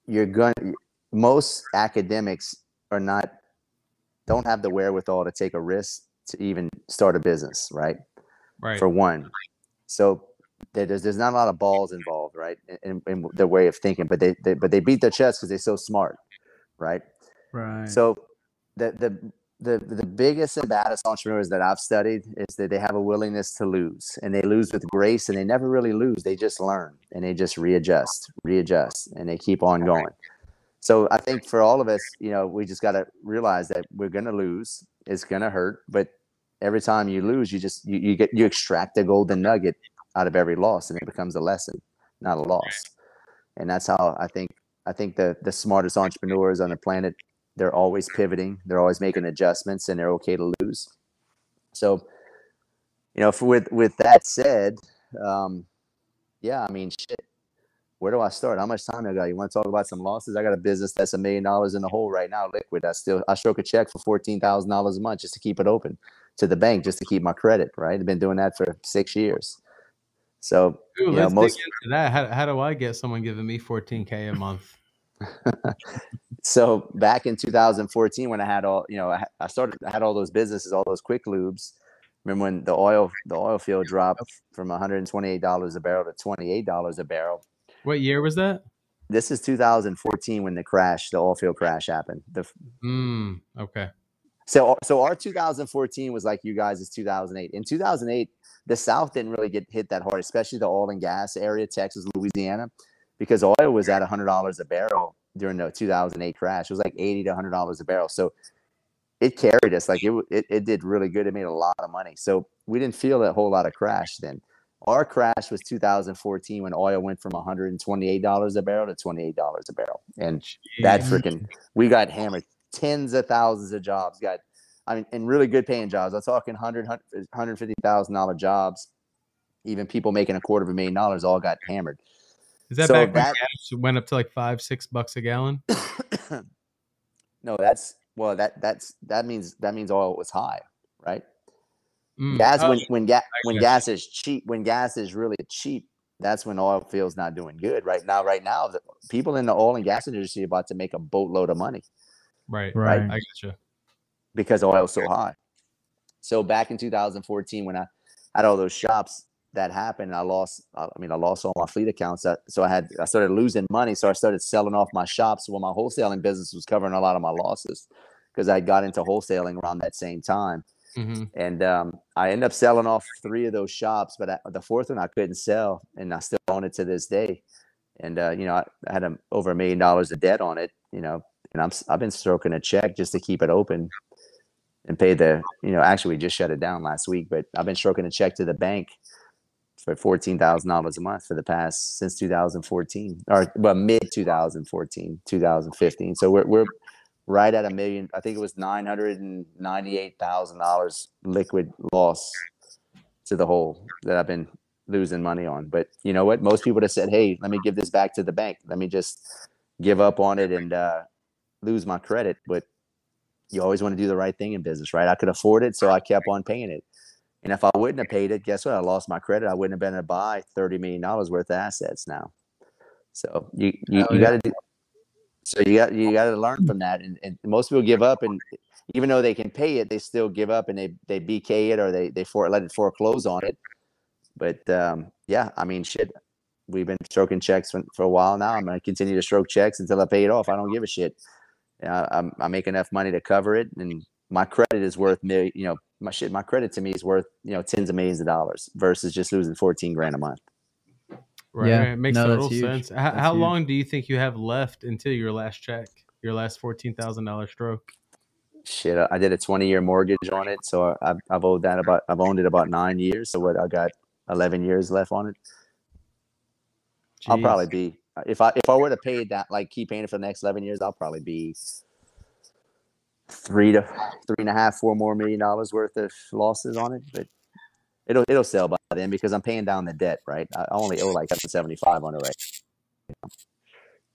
you're going. to Most academics are not don't have the wherewithal to take a risk to even start a business, right? Right. For one, so there's there's not a lot of balls involved, right? In, in their way of thinking, but they, they but they beat their chest because they're so smart, right? Right. So the the the the biggest and baddest entrepreneurs that I've studied is that they have a willingness to lose and they lose with grace and they never really lose. They just learn and they just readjust, readjust, and they keep on going. So I think for all of us, you know, we just got to realize that we're going to lose. It's going to hurt, but every time you lose, you just you, you get you extract the golden nugget out of every loss and it becomes a lesson, not a loss. And that's how I think I think the the smartest entrepreneurs on the planet they're always pivoting, they're always making adjustments, and they're okay to lose. So, you know, for, with with that said, um, yeah, I mean, shit. Where do I start? How much time do I got? You want to talk about some losses? I got a business that's a million dollars in the hole right now, liquid. I still I stroke a check for fourteen thousand dollars a month just to keep it open to the bank, just to keep my credit. Right, I've been doing that for six years. So, Ooh, you know, most that. How, how do I get someone giving me fourteen k a month? so back in 2014 when i had all you know i, I started I had all those businesses all those quick lubes remember when the oil the oil field dropped from 128 dollars a barrel to 28 dollars a barrel what year was that this is 2014 when the crash the oil field crash happened the mm, okay so so our 2014 was like you guys is 2008 in 2008 the south didn't really get hit that hard especially the oil and gas area texas louisiana because oil was at $100 a barrel during the 2008 crash. It was like 80 to 100 dollars a barrel. So it carried us like it, it it did really good. It made a lot of money. So we didn't feel a whole lot of crash then. Our crash was 2014 when oil went from 128 dollars a barrel to 28 dollars a barrel, and that freaking we got hammered. Tens of thousands of jobs got, I mean, and really good paying jobs. I'm talking 100 150 thousand dollar jobs. Even people making a quarter of a million dollars all got hammered. Is that so back that, gas went up to like five, six bucks a gallon? no, that's well, that that's that means that means oil was high, right? Mm. Gas oh, when when gas when gas is cheap, when gas is really cheap, that's when oil feels not doing good. Right now, right now, the people in the oil and gas industry are about to make a boatload of money. Right, right. I gotcha. Because oil's so high. So back in 2014, when I had all those shops, that happened. I lost, I mean, I lost all my fleet accounts. So I had, I started losing money. So I started selling off my shops while my wholesaling business was covering a lot of my losses because I got into wholesaling around that same time. Mm-hmm. And um, I ended up selling off three of those shops, but I, the fourth one I couldn't sell, and I still own it to this day. And uh, you know, I, I had a, over a million dollars of debt on it. You know, and I'm I've been stroking a check just to keep it open and pay the. You know, actually, we just shut it down last week, but I've been stroking a check to the bank for fourteen thousand dollars a month for the past since 2014 or well mid 2014 2015 so we're, we're right at a million i think it was $998,000 liquid loss to the whole that i've been losing money on. But you know what? Most people have said hey let me give this back to the bank. Let me just give up on it and uh, lose my credit but you always want to do the right thing in business right i could afford it so i kept on paying it and if I wouldn't have paid it, guess what? I lost my credit. I wouldn't have been able to buy thirty million dollars worth of assets now. So you you, you yeah. got to do. So you got you got to learn from that, and, and most people give up, and even though they can pay it, they still give up and they they BK it or they they for let it foreclose on it. But um, yeah, I mean, shit, we've been stroking checks for, for a while now. I'm gonna continue to stroke checks until I pay it off. I don't give a shit. I'm, I make enough money to cover it, and my credit is worth me. You know, my shit, my credit to me is worth you know tens of millions of dollars versus just losing 14 grand a month. Right, yeah, it makes no, total sense. How, how long do you think you have left until your last check, your last fourteen thousand dollar stroke? Shit, I did a 20 year mortgage on it, so I've, I've owed that about I've owned it about nine years. So what I got 11 years left on it. Jeez. I'll probably be if I if I were to pay that like keep paying it for the next 11 years, I'll probably be three to three and a half, four more million dollars worth of losses on it. But it'll it'll sell by then because I'm paying down the debt, right? I only owe like 75 on it right.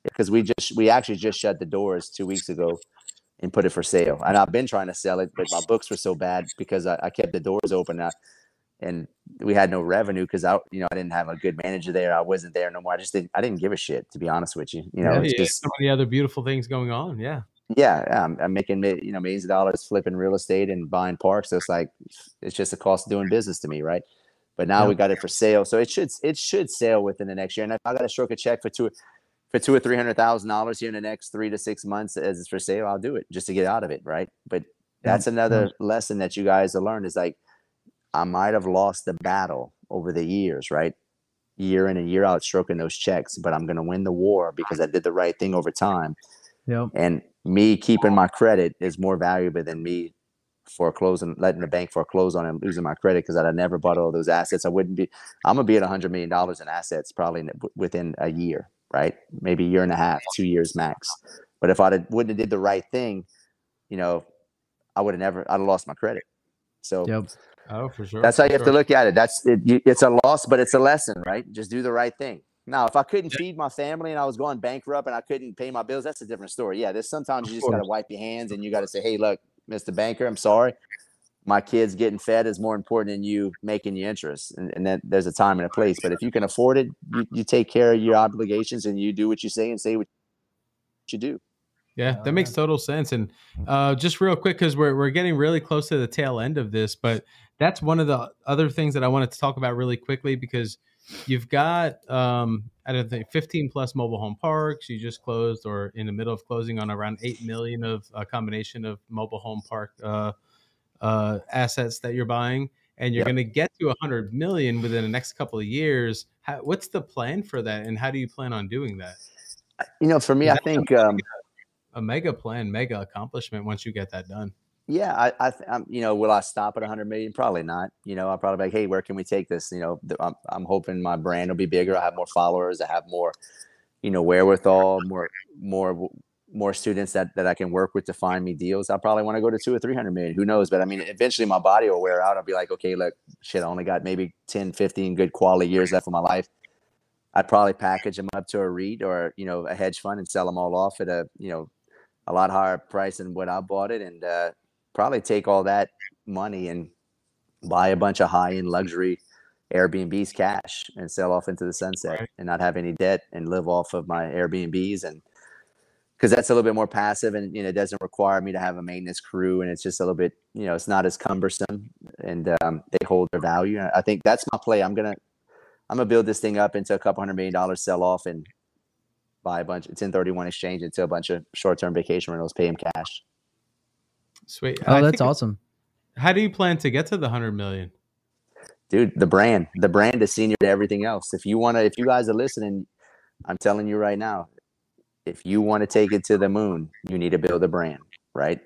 Because we just we actually just shut the doors two weeks ago and put it for sale. And I've been trying to sell it, but my books were so bad because I, I kept the doors open. I, and we had no revenue because I, you know, I didn't have a good manager there. I wasn't there no more. I just didn't, I didn't give a shit to be honest with you. You know, yeah, it's yeah, just so many other beautiful things going on. Yeah. Yeah. I'm, I'm, making, you know, millions of dollars flipping real estate and buying parks. So it's like, it's just a cost of doing business to me. Right. But now yeah. we got it for sale. So it should, it should sell within the next year. And if I got to stroke a check for two, for two or three hundred thousand dollars here in the next three to six months as it's for sale, I'll do it just to get out of it. Right. But that's another lesson that you guys have learned is like I might have lost the battle over the years, right? Year in and year out, stroking those checks, but I'm going to win the war because I did the right thing over time. Yep. And me keeping my credit is more valuable than me foreclosing, letting the bank foreclose on and losing my credit because I'd never bought all those assets. I wouldn't be, I'm going to be at $100 million in assets probably within a year, right? Maybe a year and a half, two years max. But if I wouldn't have did the right thing, you know, I would have never, I'd have lost my credit. So yep. Oh, for sure. That's how you have sure. to look at it. That's it, you, it's a loss, but it's a lesson, right? Just do the right thing. Now, if I couldn't feed my family and I was going bankrupt and I couldn't pay my bills, that's a different story. Yeah, there's sometimes you just got to wipe your hands and you got to say, "Hey, look, Mr. Banker, I'm sorry. My kids getting fed is more important than you making your interest." And, and then there's a time and a place. But if you can afford it, you, you take care of your obligations and you do what you say and say what you do. Yeah, that makes total sense. And uh, just real quick, because we're, we're getting really close to the tail end of this, but that's one of the other things that I wanted to talk about really quickly because you've got um, I don't think 15 plus mobile home parks. You just closed or in the middle of closing on around eight million of a combination of mobile home park uh, uh, assets that you're buying, and you're yep. going to get to 100 million within the next couple of years. How, what's the plan for that, and how do you plan on doing that? You know, for me, I think um, a mega plan, mega accomplishment once you get that done. Yeah, I, I, I'm, you know, will I stop at 100 million? Probably not. You know, I'll probably be like, hey, where can we take this? You know, I'm, I'm hoping my brand will be bigger. I have more followers. I have more, you know, wherewithal, more, more, more students that, that I can work with to find me deals. I probably want to go to two or 300 million. Who knows? But I mean, eventually my body will wear out. I'll be like, okay, look, shit, I only got maybe 10, 15 good quality years left of my life. I'd probably package them up to a REIT or, you know, a hedge fund and sell them all off at a, you know, a lot higher price than what I bought it. And, uh, probably take all that money and buy a bunch of high end luxury Airbnbs cash and sell off into the sunset right. and not have any debt and live off of my Airbnbs and because that's a little bit more passive and you know it doesn't require me to have a maintenance crew and it's just a little bit you know it's not as cumbersome and um, they hold their value. I think that's my play. I'm gonna I'm gonna build this thing up into a couple hundred million dollars, sell off and buy a bunch. It's 1031 exchange into a bunch of short term vacation rentals, pay them cash. Sweet. Oh, I that's awesome. How do you plan to get to the hundred million? Dude, the brand. The brand is senior to everything else. If you want to, if you guys are listening, I'm telling you right now, if you want to take it to the moon, you need to build a brand, right?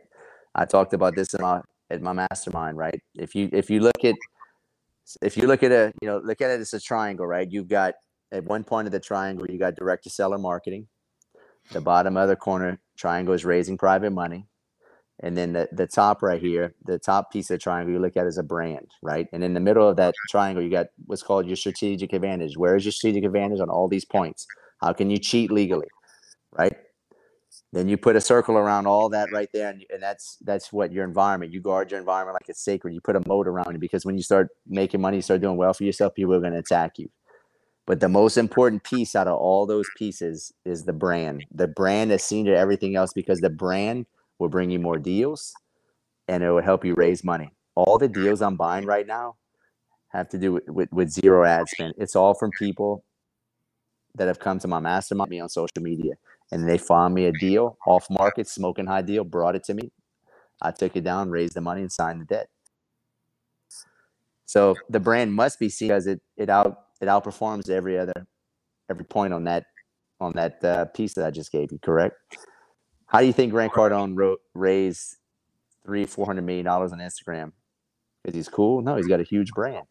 I talked about this in my at my mastermind, right? If you if you look at if you look at a you know look at it as a triangle, right? You've got at one point of the triangle, you got direct to seller marketing. The bottom other corner triangle is raising private money. And then the, the top right here, the top piece of the triangle you look at is a brand, right? And in the middle of that triangle, you got what's called your strategic advantage. Where is your strategic advantage on all these points? How can you cheat legally, right? Then you put a circle around all that right there, and, and that's that's what your environment. You guard your environment like it's sacred. You put a moat around it because when you start making money, you start doing well for yourself, people are going to attack you. But the most important piece out of all those pieces is the brand. The brand is seen to everything else because the brand will bring you more deals and it will help you raise money. All the deals I'm buying right now have to do with, with, with zero ad spend. It's all from people that have come to my mastermind me on social media and they found me a deal off market, smoking high deal, brought it to me. I took it down, raised the money, and signed the debt. So the brand must be seen because it it out it outperforms every other every point on that on that uh, piece that I just gave you. Correct? How do you think Grant Cardone wrote, raised three four hundred million dollars on Instagram? Because he's cool? No, he's got a huge brand.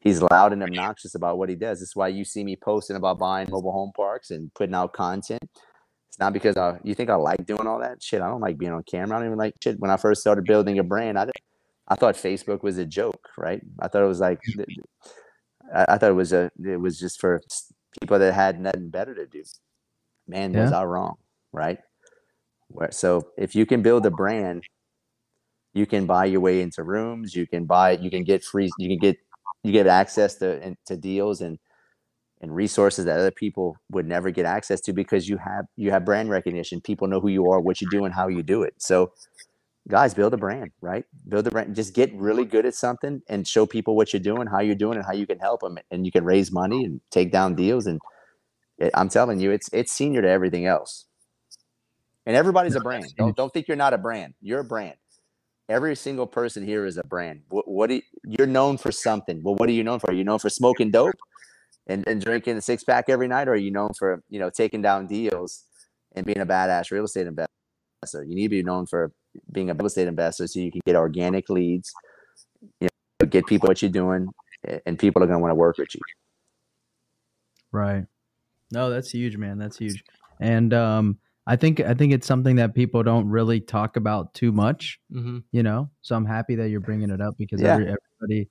He's loud and obnoxious about what he does. That's why you see me posting about buying mobile home parks and putting out content. It's not because I, you think I like doing all that shit. I don't like being on camera. I don't even like shit. When I first started building a brand, I, I thought Facebook was a joke, right? I thought it was like I, I, thought it was a it was just for people that had nothing better to do. Man, yeah. was I wrong, right? So if you can build a brand, you can buy your way into rooms. You can buy. You can get free. You can get you get access to and, to deals and and resources that other people would never get access to because you have you have brand recognition. People know who you are, what you do, and how you do it. So guys build a brand right build a brand just get really good at something and show people what you're doing how you're doing and how you can help them and you can raise money and take down deals and it, i'm telling you it's it's senior to everything else and everybody's a brand. Don't, don't think you're not a brand. You're a brand. Every single person here is a brand. What, what you, you're known for something. Well what are you known for? Are you known for smoking dope and, and drinking a six pack every night? Or are you known for you know taking down deals and being a badass real estate investor? You need to be known for being a real estate investor so you can get organic leads, you know, get people what you're doing, and people are going to want to work with you. Right. No, that's huge, man. That's huge. And um, I think I think it's something that people don't really talk about too much. Mm-hmm. You know, so I'm happy that you're bringing it up because yeah. every, everybody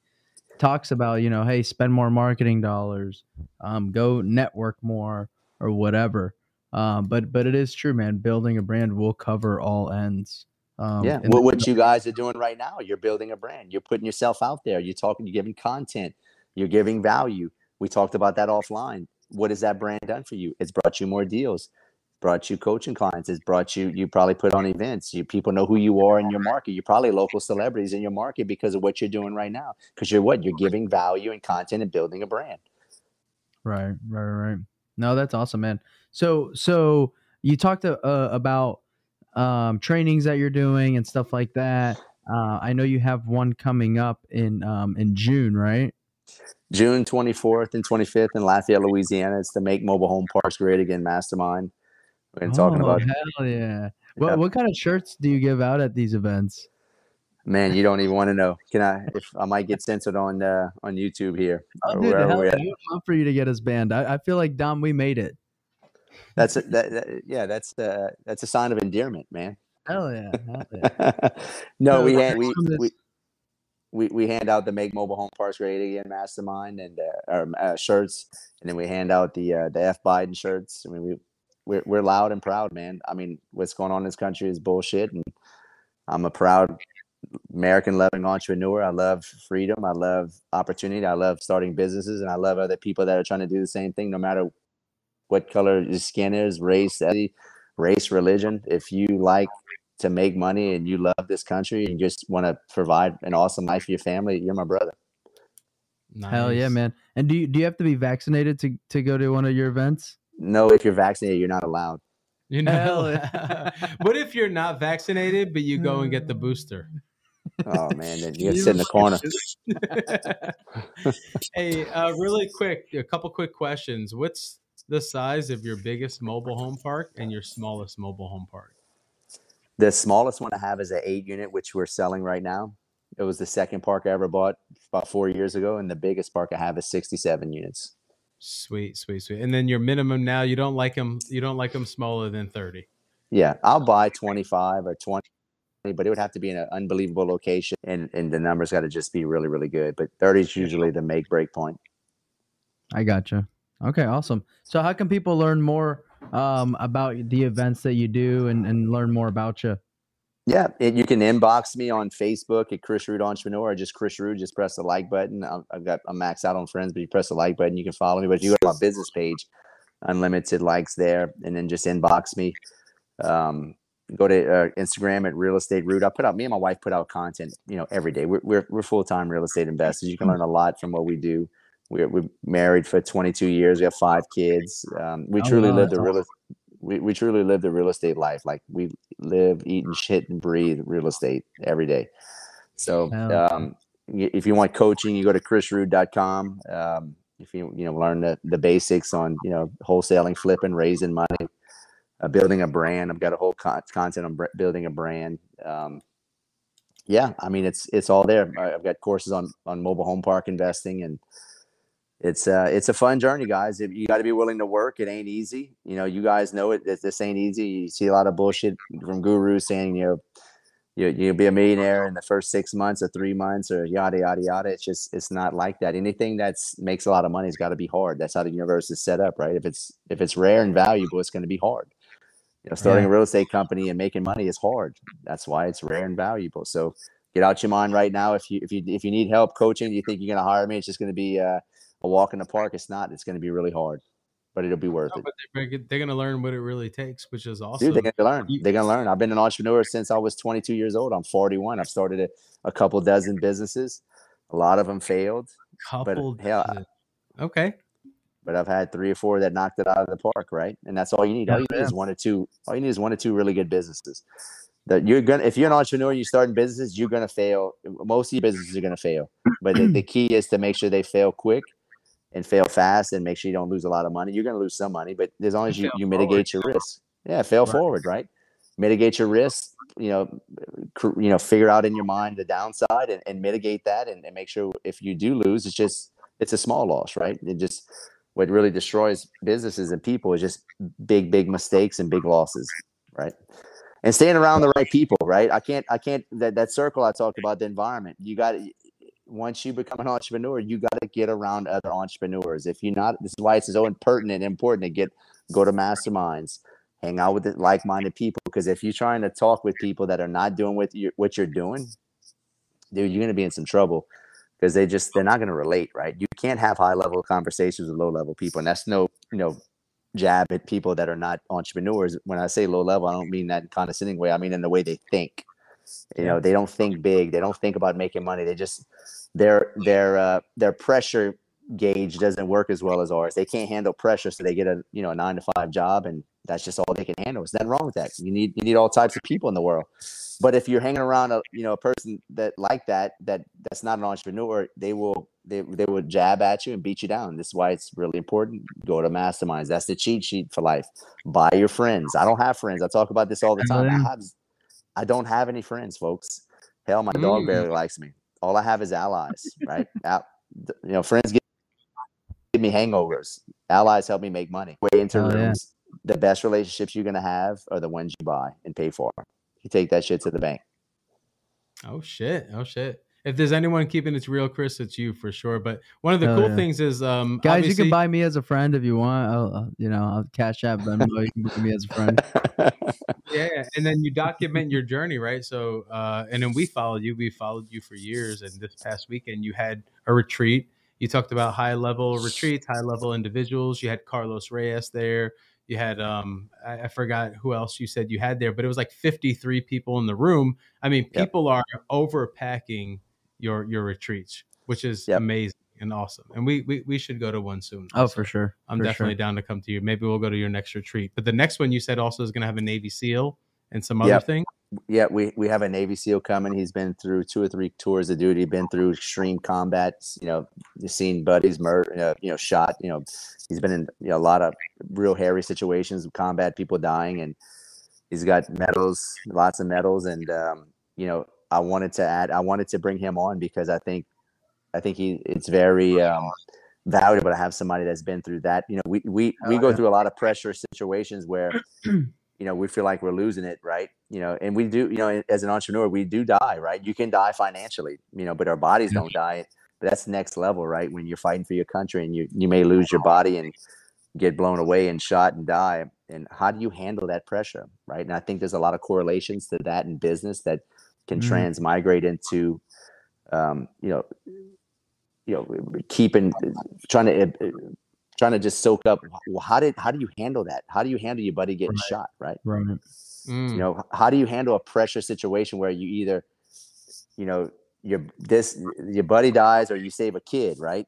talks about you know, hey, spend more marketing dollars, um, go network more or whatever. Um, but but it is true, man. Building a brand will cover all ends. Um, yeah, what, what you guys are doing right now, you're building a brand. You're putting yourself out there. You're talking. You're giving content. You're giving value. We talked about that offline. What has that brand done for you? It's brought you more deals. Brought you coaching clients. It's brought you. You probably put on events. You people know who you are in your market. You're probably local celebrities in your market because of what you're doing right now. Because you're what you're giving value and content and building a brand. Right, right, right. No, that's awesome, man. So, so you talked uh, about um, trainings that you're doing and stuff like that. Uh, I know you have one coming up in um, in June, right? June 24th and 25th in Lafayette, Louisiana. It's the Make Mobile Home Parks Great Again Mastermind. To oh, talking about. Hell yeah! What yeah. what kind of shirts do you give out at these events? Man, you don't even want to know. Can I? If I might get censored on uh, on YouTube here. Oh, dude, hell, I would love for you to get us banned. I, I feel like Dom, we made it that's a, that, that, yeah that's the that's a sign of endearment man hell yeah, hell yeah. no we, hand, we, we we we hand out the make mobile home parks great again mastermind and uh, our, uh, shirts and then we hand out the uh, the f biden shirts i mean we we're, we're loud and proud man i mean what's going on in this country is bullshit and i'm a proud american loving entrepreneur i love freedom i love opportunity i love starting businesses and i love other people that are trying to do the same thing no matter what color your skin is, race, race, religion. If you like to make money and you love this country and just want to provide an awesome life for your family, you're my brother. Nice. Hell yeah, man! And do you do you have to be vaccinated to to go to one of your events? No, if you're vaccinated, you're not allowed. You know, what if you're not vaccinated but you go and get the booster? Oh man, then you sit in the corner. hey, uh, really quick, a couple quick questions. What's the size of your biggest mobile home park and your smallest mobile home park? The smallest one I have is an eight unit, which we're selling right now. It was the second park I ever bought about four years ago, and the biggest park I have is 67 units. Sweet, sweet, sweet. And then your minimum now, you don't like them. You don't like them smaller than 30. Yeah, I'll buy 25 or 20, but it would have to be in an unbelievable location, and and the numbers got to just be really, really good. But 30 is usually the make break point. I gotcha. Okay, awesome. So, how can people learn more um, about the events that you do and, and learn more about you? Yeah, and you can inbox me on Facebook at Chris Rood Entrepreneur or just Chris Rood. Just press the like button. I've got I'm maxed out on friends, but you press the like button, you can follow me. But if you go to my business page, unlimited likes there, and then just inbox me. Um, go to uh, Instagram at Real Estate Rood. I put out me and my wife put out content, you know, every day. We're we're, we're full time real estate investors. You can learn a lot from what we do. We're, we're married for 22 years. We have five kids. Um, we oh, truly wow, live the real we, we truly live the real estate life. Like we live, eat, and shit and breathe real estate every day. So um, if you want coaching, you go to chrisrood.com. Um, if you you know learn the, the basics on you know wholesaling, flipping, raising money, uh, building a brand. I've got a whole con- content on building a brand. Um, yeah, I mean it's it's all there. I've got courses on on mobile home park investing and it's uh it's a fun journey guys. You got to be willing to work it ain't easy. You know you guys know it this ain't easy. You see a lot of bullshit from gurus saying you know you, you'll be a millionaire in the first six months or three months or yada yada yada. It's just it's not like that. Anything that's makes a lot of money has got to be hard. That's how the universe is set up right? If it's if it's rare and valuable it's going to be hard. You know starting yeah. a real estate company and making money is hard. That's why it's rare and valuable. So get out your mind right now. If you if you if you need help coaching you think you're going to hire me it's just going to be uh a walk in the park. It's not. It's going to be really hard, but it'll be worth no, it. They're, they're going to learn what it really takes, which is awesome. Dude, they're going to learn. They're going to learn. I've been an entrepreneur since I was 22 years old. I'm 41. I've started a, a couple dozen businesses. A lot of them failed. Couple. But hell, okay. But I've had three or four that knocked it out of the park, right? And that's all you need. All you need is one or two. All you need is one or two really good businesses that you're gonna if you're an entrepreneur and you're starting businesses you're gonna fail most of your businesses are gonna fail but the, the, key is to make sure they fail quick and fail fast and make sure you don't lose a lot of money. You're going to lose some money, but as long as you, you mitigate your risk, yeah, fail right. forward, right? Mitigate your risk. You know, cr- you know, figure out in your mind the downside and, and mitigate that, and, and make sure if you do lose, it's just it's a small loss, right? It just what really destroys businesses and people is just big, big mistakes and big losses, right? And staying around the right people, right? I can't, I can't that that circle I talked about the environment. You got once you become an entrepreneur, you got to get around other entrepreneurs. If you're not, this is why it's so impertinent, important to get go to masterminds, hang out with like-minded people. Because if you're trying to talk with people that are not doing what you what you're doing, dude, you're gonna be in some trouble because they just they're not gonna relate, right? You can't have high-level conversations with low-level people, and that's no you know jab at people that are not entrepreneurs. When I say low level, I don't mean that in condescending way. I mean in the way they think. You know, they don't think big. They don't think about making money. They just their their uh, their pressure gauge doesn't work as well as ours. They can't handle pressure, so they get a you know a nine to five job, and that's just all they can handle. There's nothing wrong with that. You need you need all types of people in the world. But if you're hanging around a you know a person that like that that that's not an entrepreneur, they will they they will jab at you and beat you down. This is why it's really important. Go to masterminds. That's the cheat sheet for life. Buy your friends. I don't have friends. I talk about this all the time. I have I don't have any friends, folks. Hell, my dog mm. barely likes me. All I have is allies, right? you know, friends give, give me hangovers. Allies help me make money. Way into oh, rooms. Yeah. The best relationships you're gonna have are the ones you buy and pay for. You take that shit to the bank. Oh shit! Oh shit! If there's anyone keeping it real, Chris, it's you for sure. But one of the cool yeah. things is, um, guys, you can buy me as a friend if you want. I'll, you know, I'll cash out Venmo. you can buy me as a friend. yeah, and then you document your journey, right? So, uh, and then we followed you. We followed you for years, and this past weekend you had a retreat. You talked about high level retreats, high level individuals. You had Carlos Reyes there. You had um I, I, forgot who else you said you had there, but it was like 53 people in the room. I mean, people yep. are overpacking your your retreats, which is yep. amazing and awesome. And we, we we should go to one soon. Oh, for sure. I'm for definitely sure. down to come to you. Maybe we'll go to your next retreat. But the next one you said also is going to have a Navy SEAL and some other yep. thing. Yeah, we we have a Navy SEAL coming. He's been through two or three tours of duty. Been through extreme combat. You know, seen buddies murder. You know, shot. You know, he's been in you know, a lot of real hairy situations, combat people dying, and he's got medals, lots of medals, and um, you know, I wanted to add, I wanted to bring him on because I think, I think he, it's very um, valuable to have somebody that's been through that. You know, we we we go through a lot of pressure situations where, you know, we feel like we're losing it, right? You know, and we do, you know, as an entrepreneur, we do die, right? You can die financially, you know, but our bodies don't die. But that's next level, right? When you're fighting for your country and you you may lose your body and get blown away and shot and die. and how do you handle that pressure right and i think there's a lot of correlations to that in business that can mm-hmm. transmigrate into um, you know you know keeping trying to uh, trying to just soak up well, how did how do you handle that how do you handle your buddy getting right. shot right right mm. you know how do you handle a pressure situation where you either you know your this your buddy dies or you save a kid right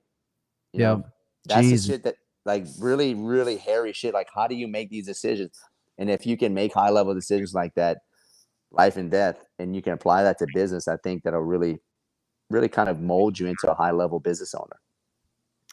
yeah that's Jeez. the shit that like really really hairy shit like how do you make these decisions and if you can make high level decisions like that life and death and you can apply that to business i think that'll really really kind of mold you into a high level business owner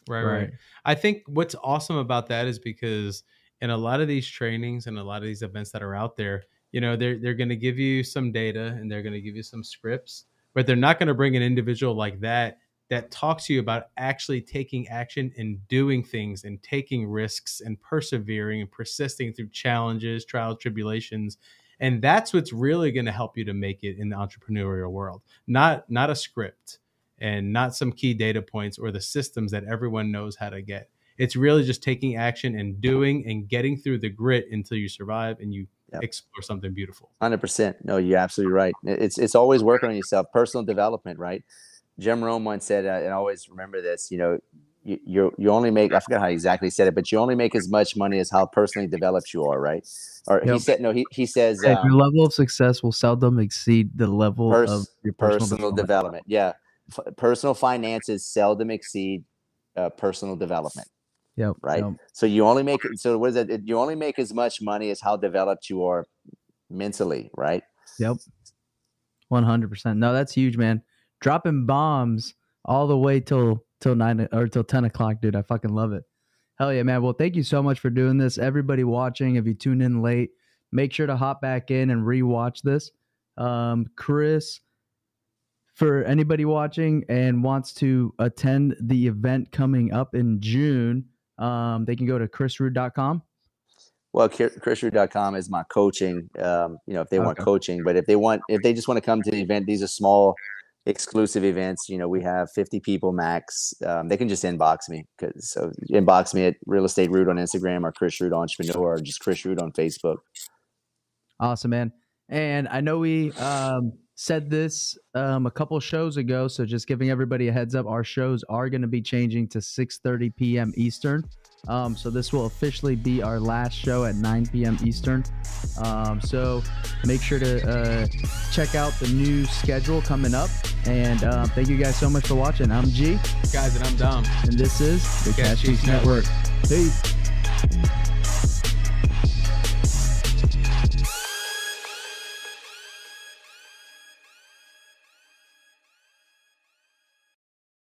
right, right right i think what's awesome about that is because in a lot of these trainings and a lot of these events that are out there you know they're they're going to give you some data and they're going to give you some scripts but they're not going to bring an individual like that that talks to you about actually taking action and doing things and taking risks and persevering and persisting through challenges, trials, tribulations. And that's what's really going to help you to make it in the entrepreneurial world. Not not a script and not some key data points or the systems that everyone knows how to get. It's really just taking action and doing and getting through the grit until you survive and you yep. explore something beautiful. 100%. No, you're absolutely right. It's it's always working on yourself, personal development, right? Jim Rohn once said, uh, and I always remember this, you know, you, you you only make I forget how he exactly said it, but you only make as much money as how personally developed you are, right? Or yep. he said no, he he says um, your level of success will seldom exceed the level pers- of your personal, personal development. development. Yeah, F- personal finances seldom exceed uh, personal development. Yep. Right. Yep. So you only make so what is it? You only make as much money as how developed you are mentally, right? Yep. One hundred percent. No, that's huge, man dropping bombs all the way till till nine or till ten o'clock, dude. I fucking love it. Hell yeah, man. Well, thank you so much for doing this. Everybody watching, if you tuned in late, make sure to hop back in and rewatch this. Um, Chris, for anybody watching and wants to attend the event coming up in June, um, they can go to chrisrood.com. Well, chrisrood.com is my coaching. Um, you know, if they okay. want coaching, but if they want, if they just want to come to the event, these are small exclusive events. You know, we have 50 people max. Um, they can just inbox me because so inbox me at Real Estate Rood on Instagram or Chris Rood Entrepreneur or just Chris Rood on Facebook. Awesome, man. And I know we um, said this um, a couple shows ago, so just giving everybody a heads up, our shows are going to be changing to 6:30 p.m. Eastern. Um, so this will officially be our last show at 9 p.m. Eastern. Um, so make sure to uh, check out the new schedule coming up. And uh, thank you guys so much for watching. I'm G. Guys, and I'm Dom. And this is the Cash, Network. Network. Peace.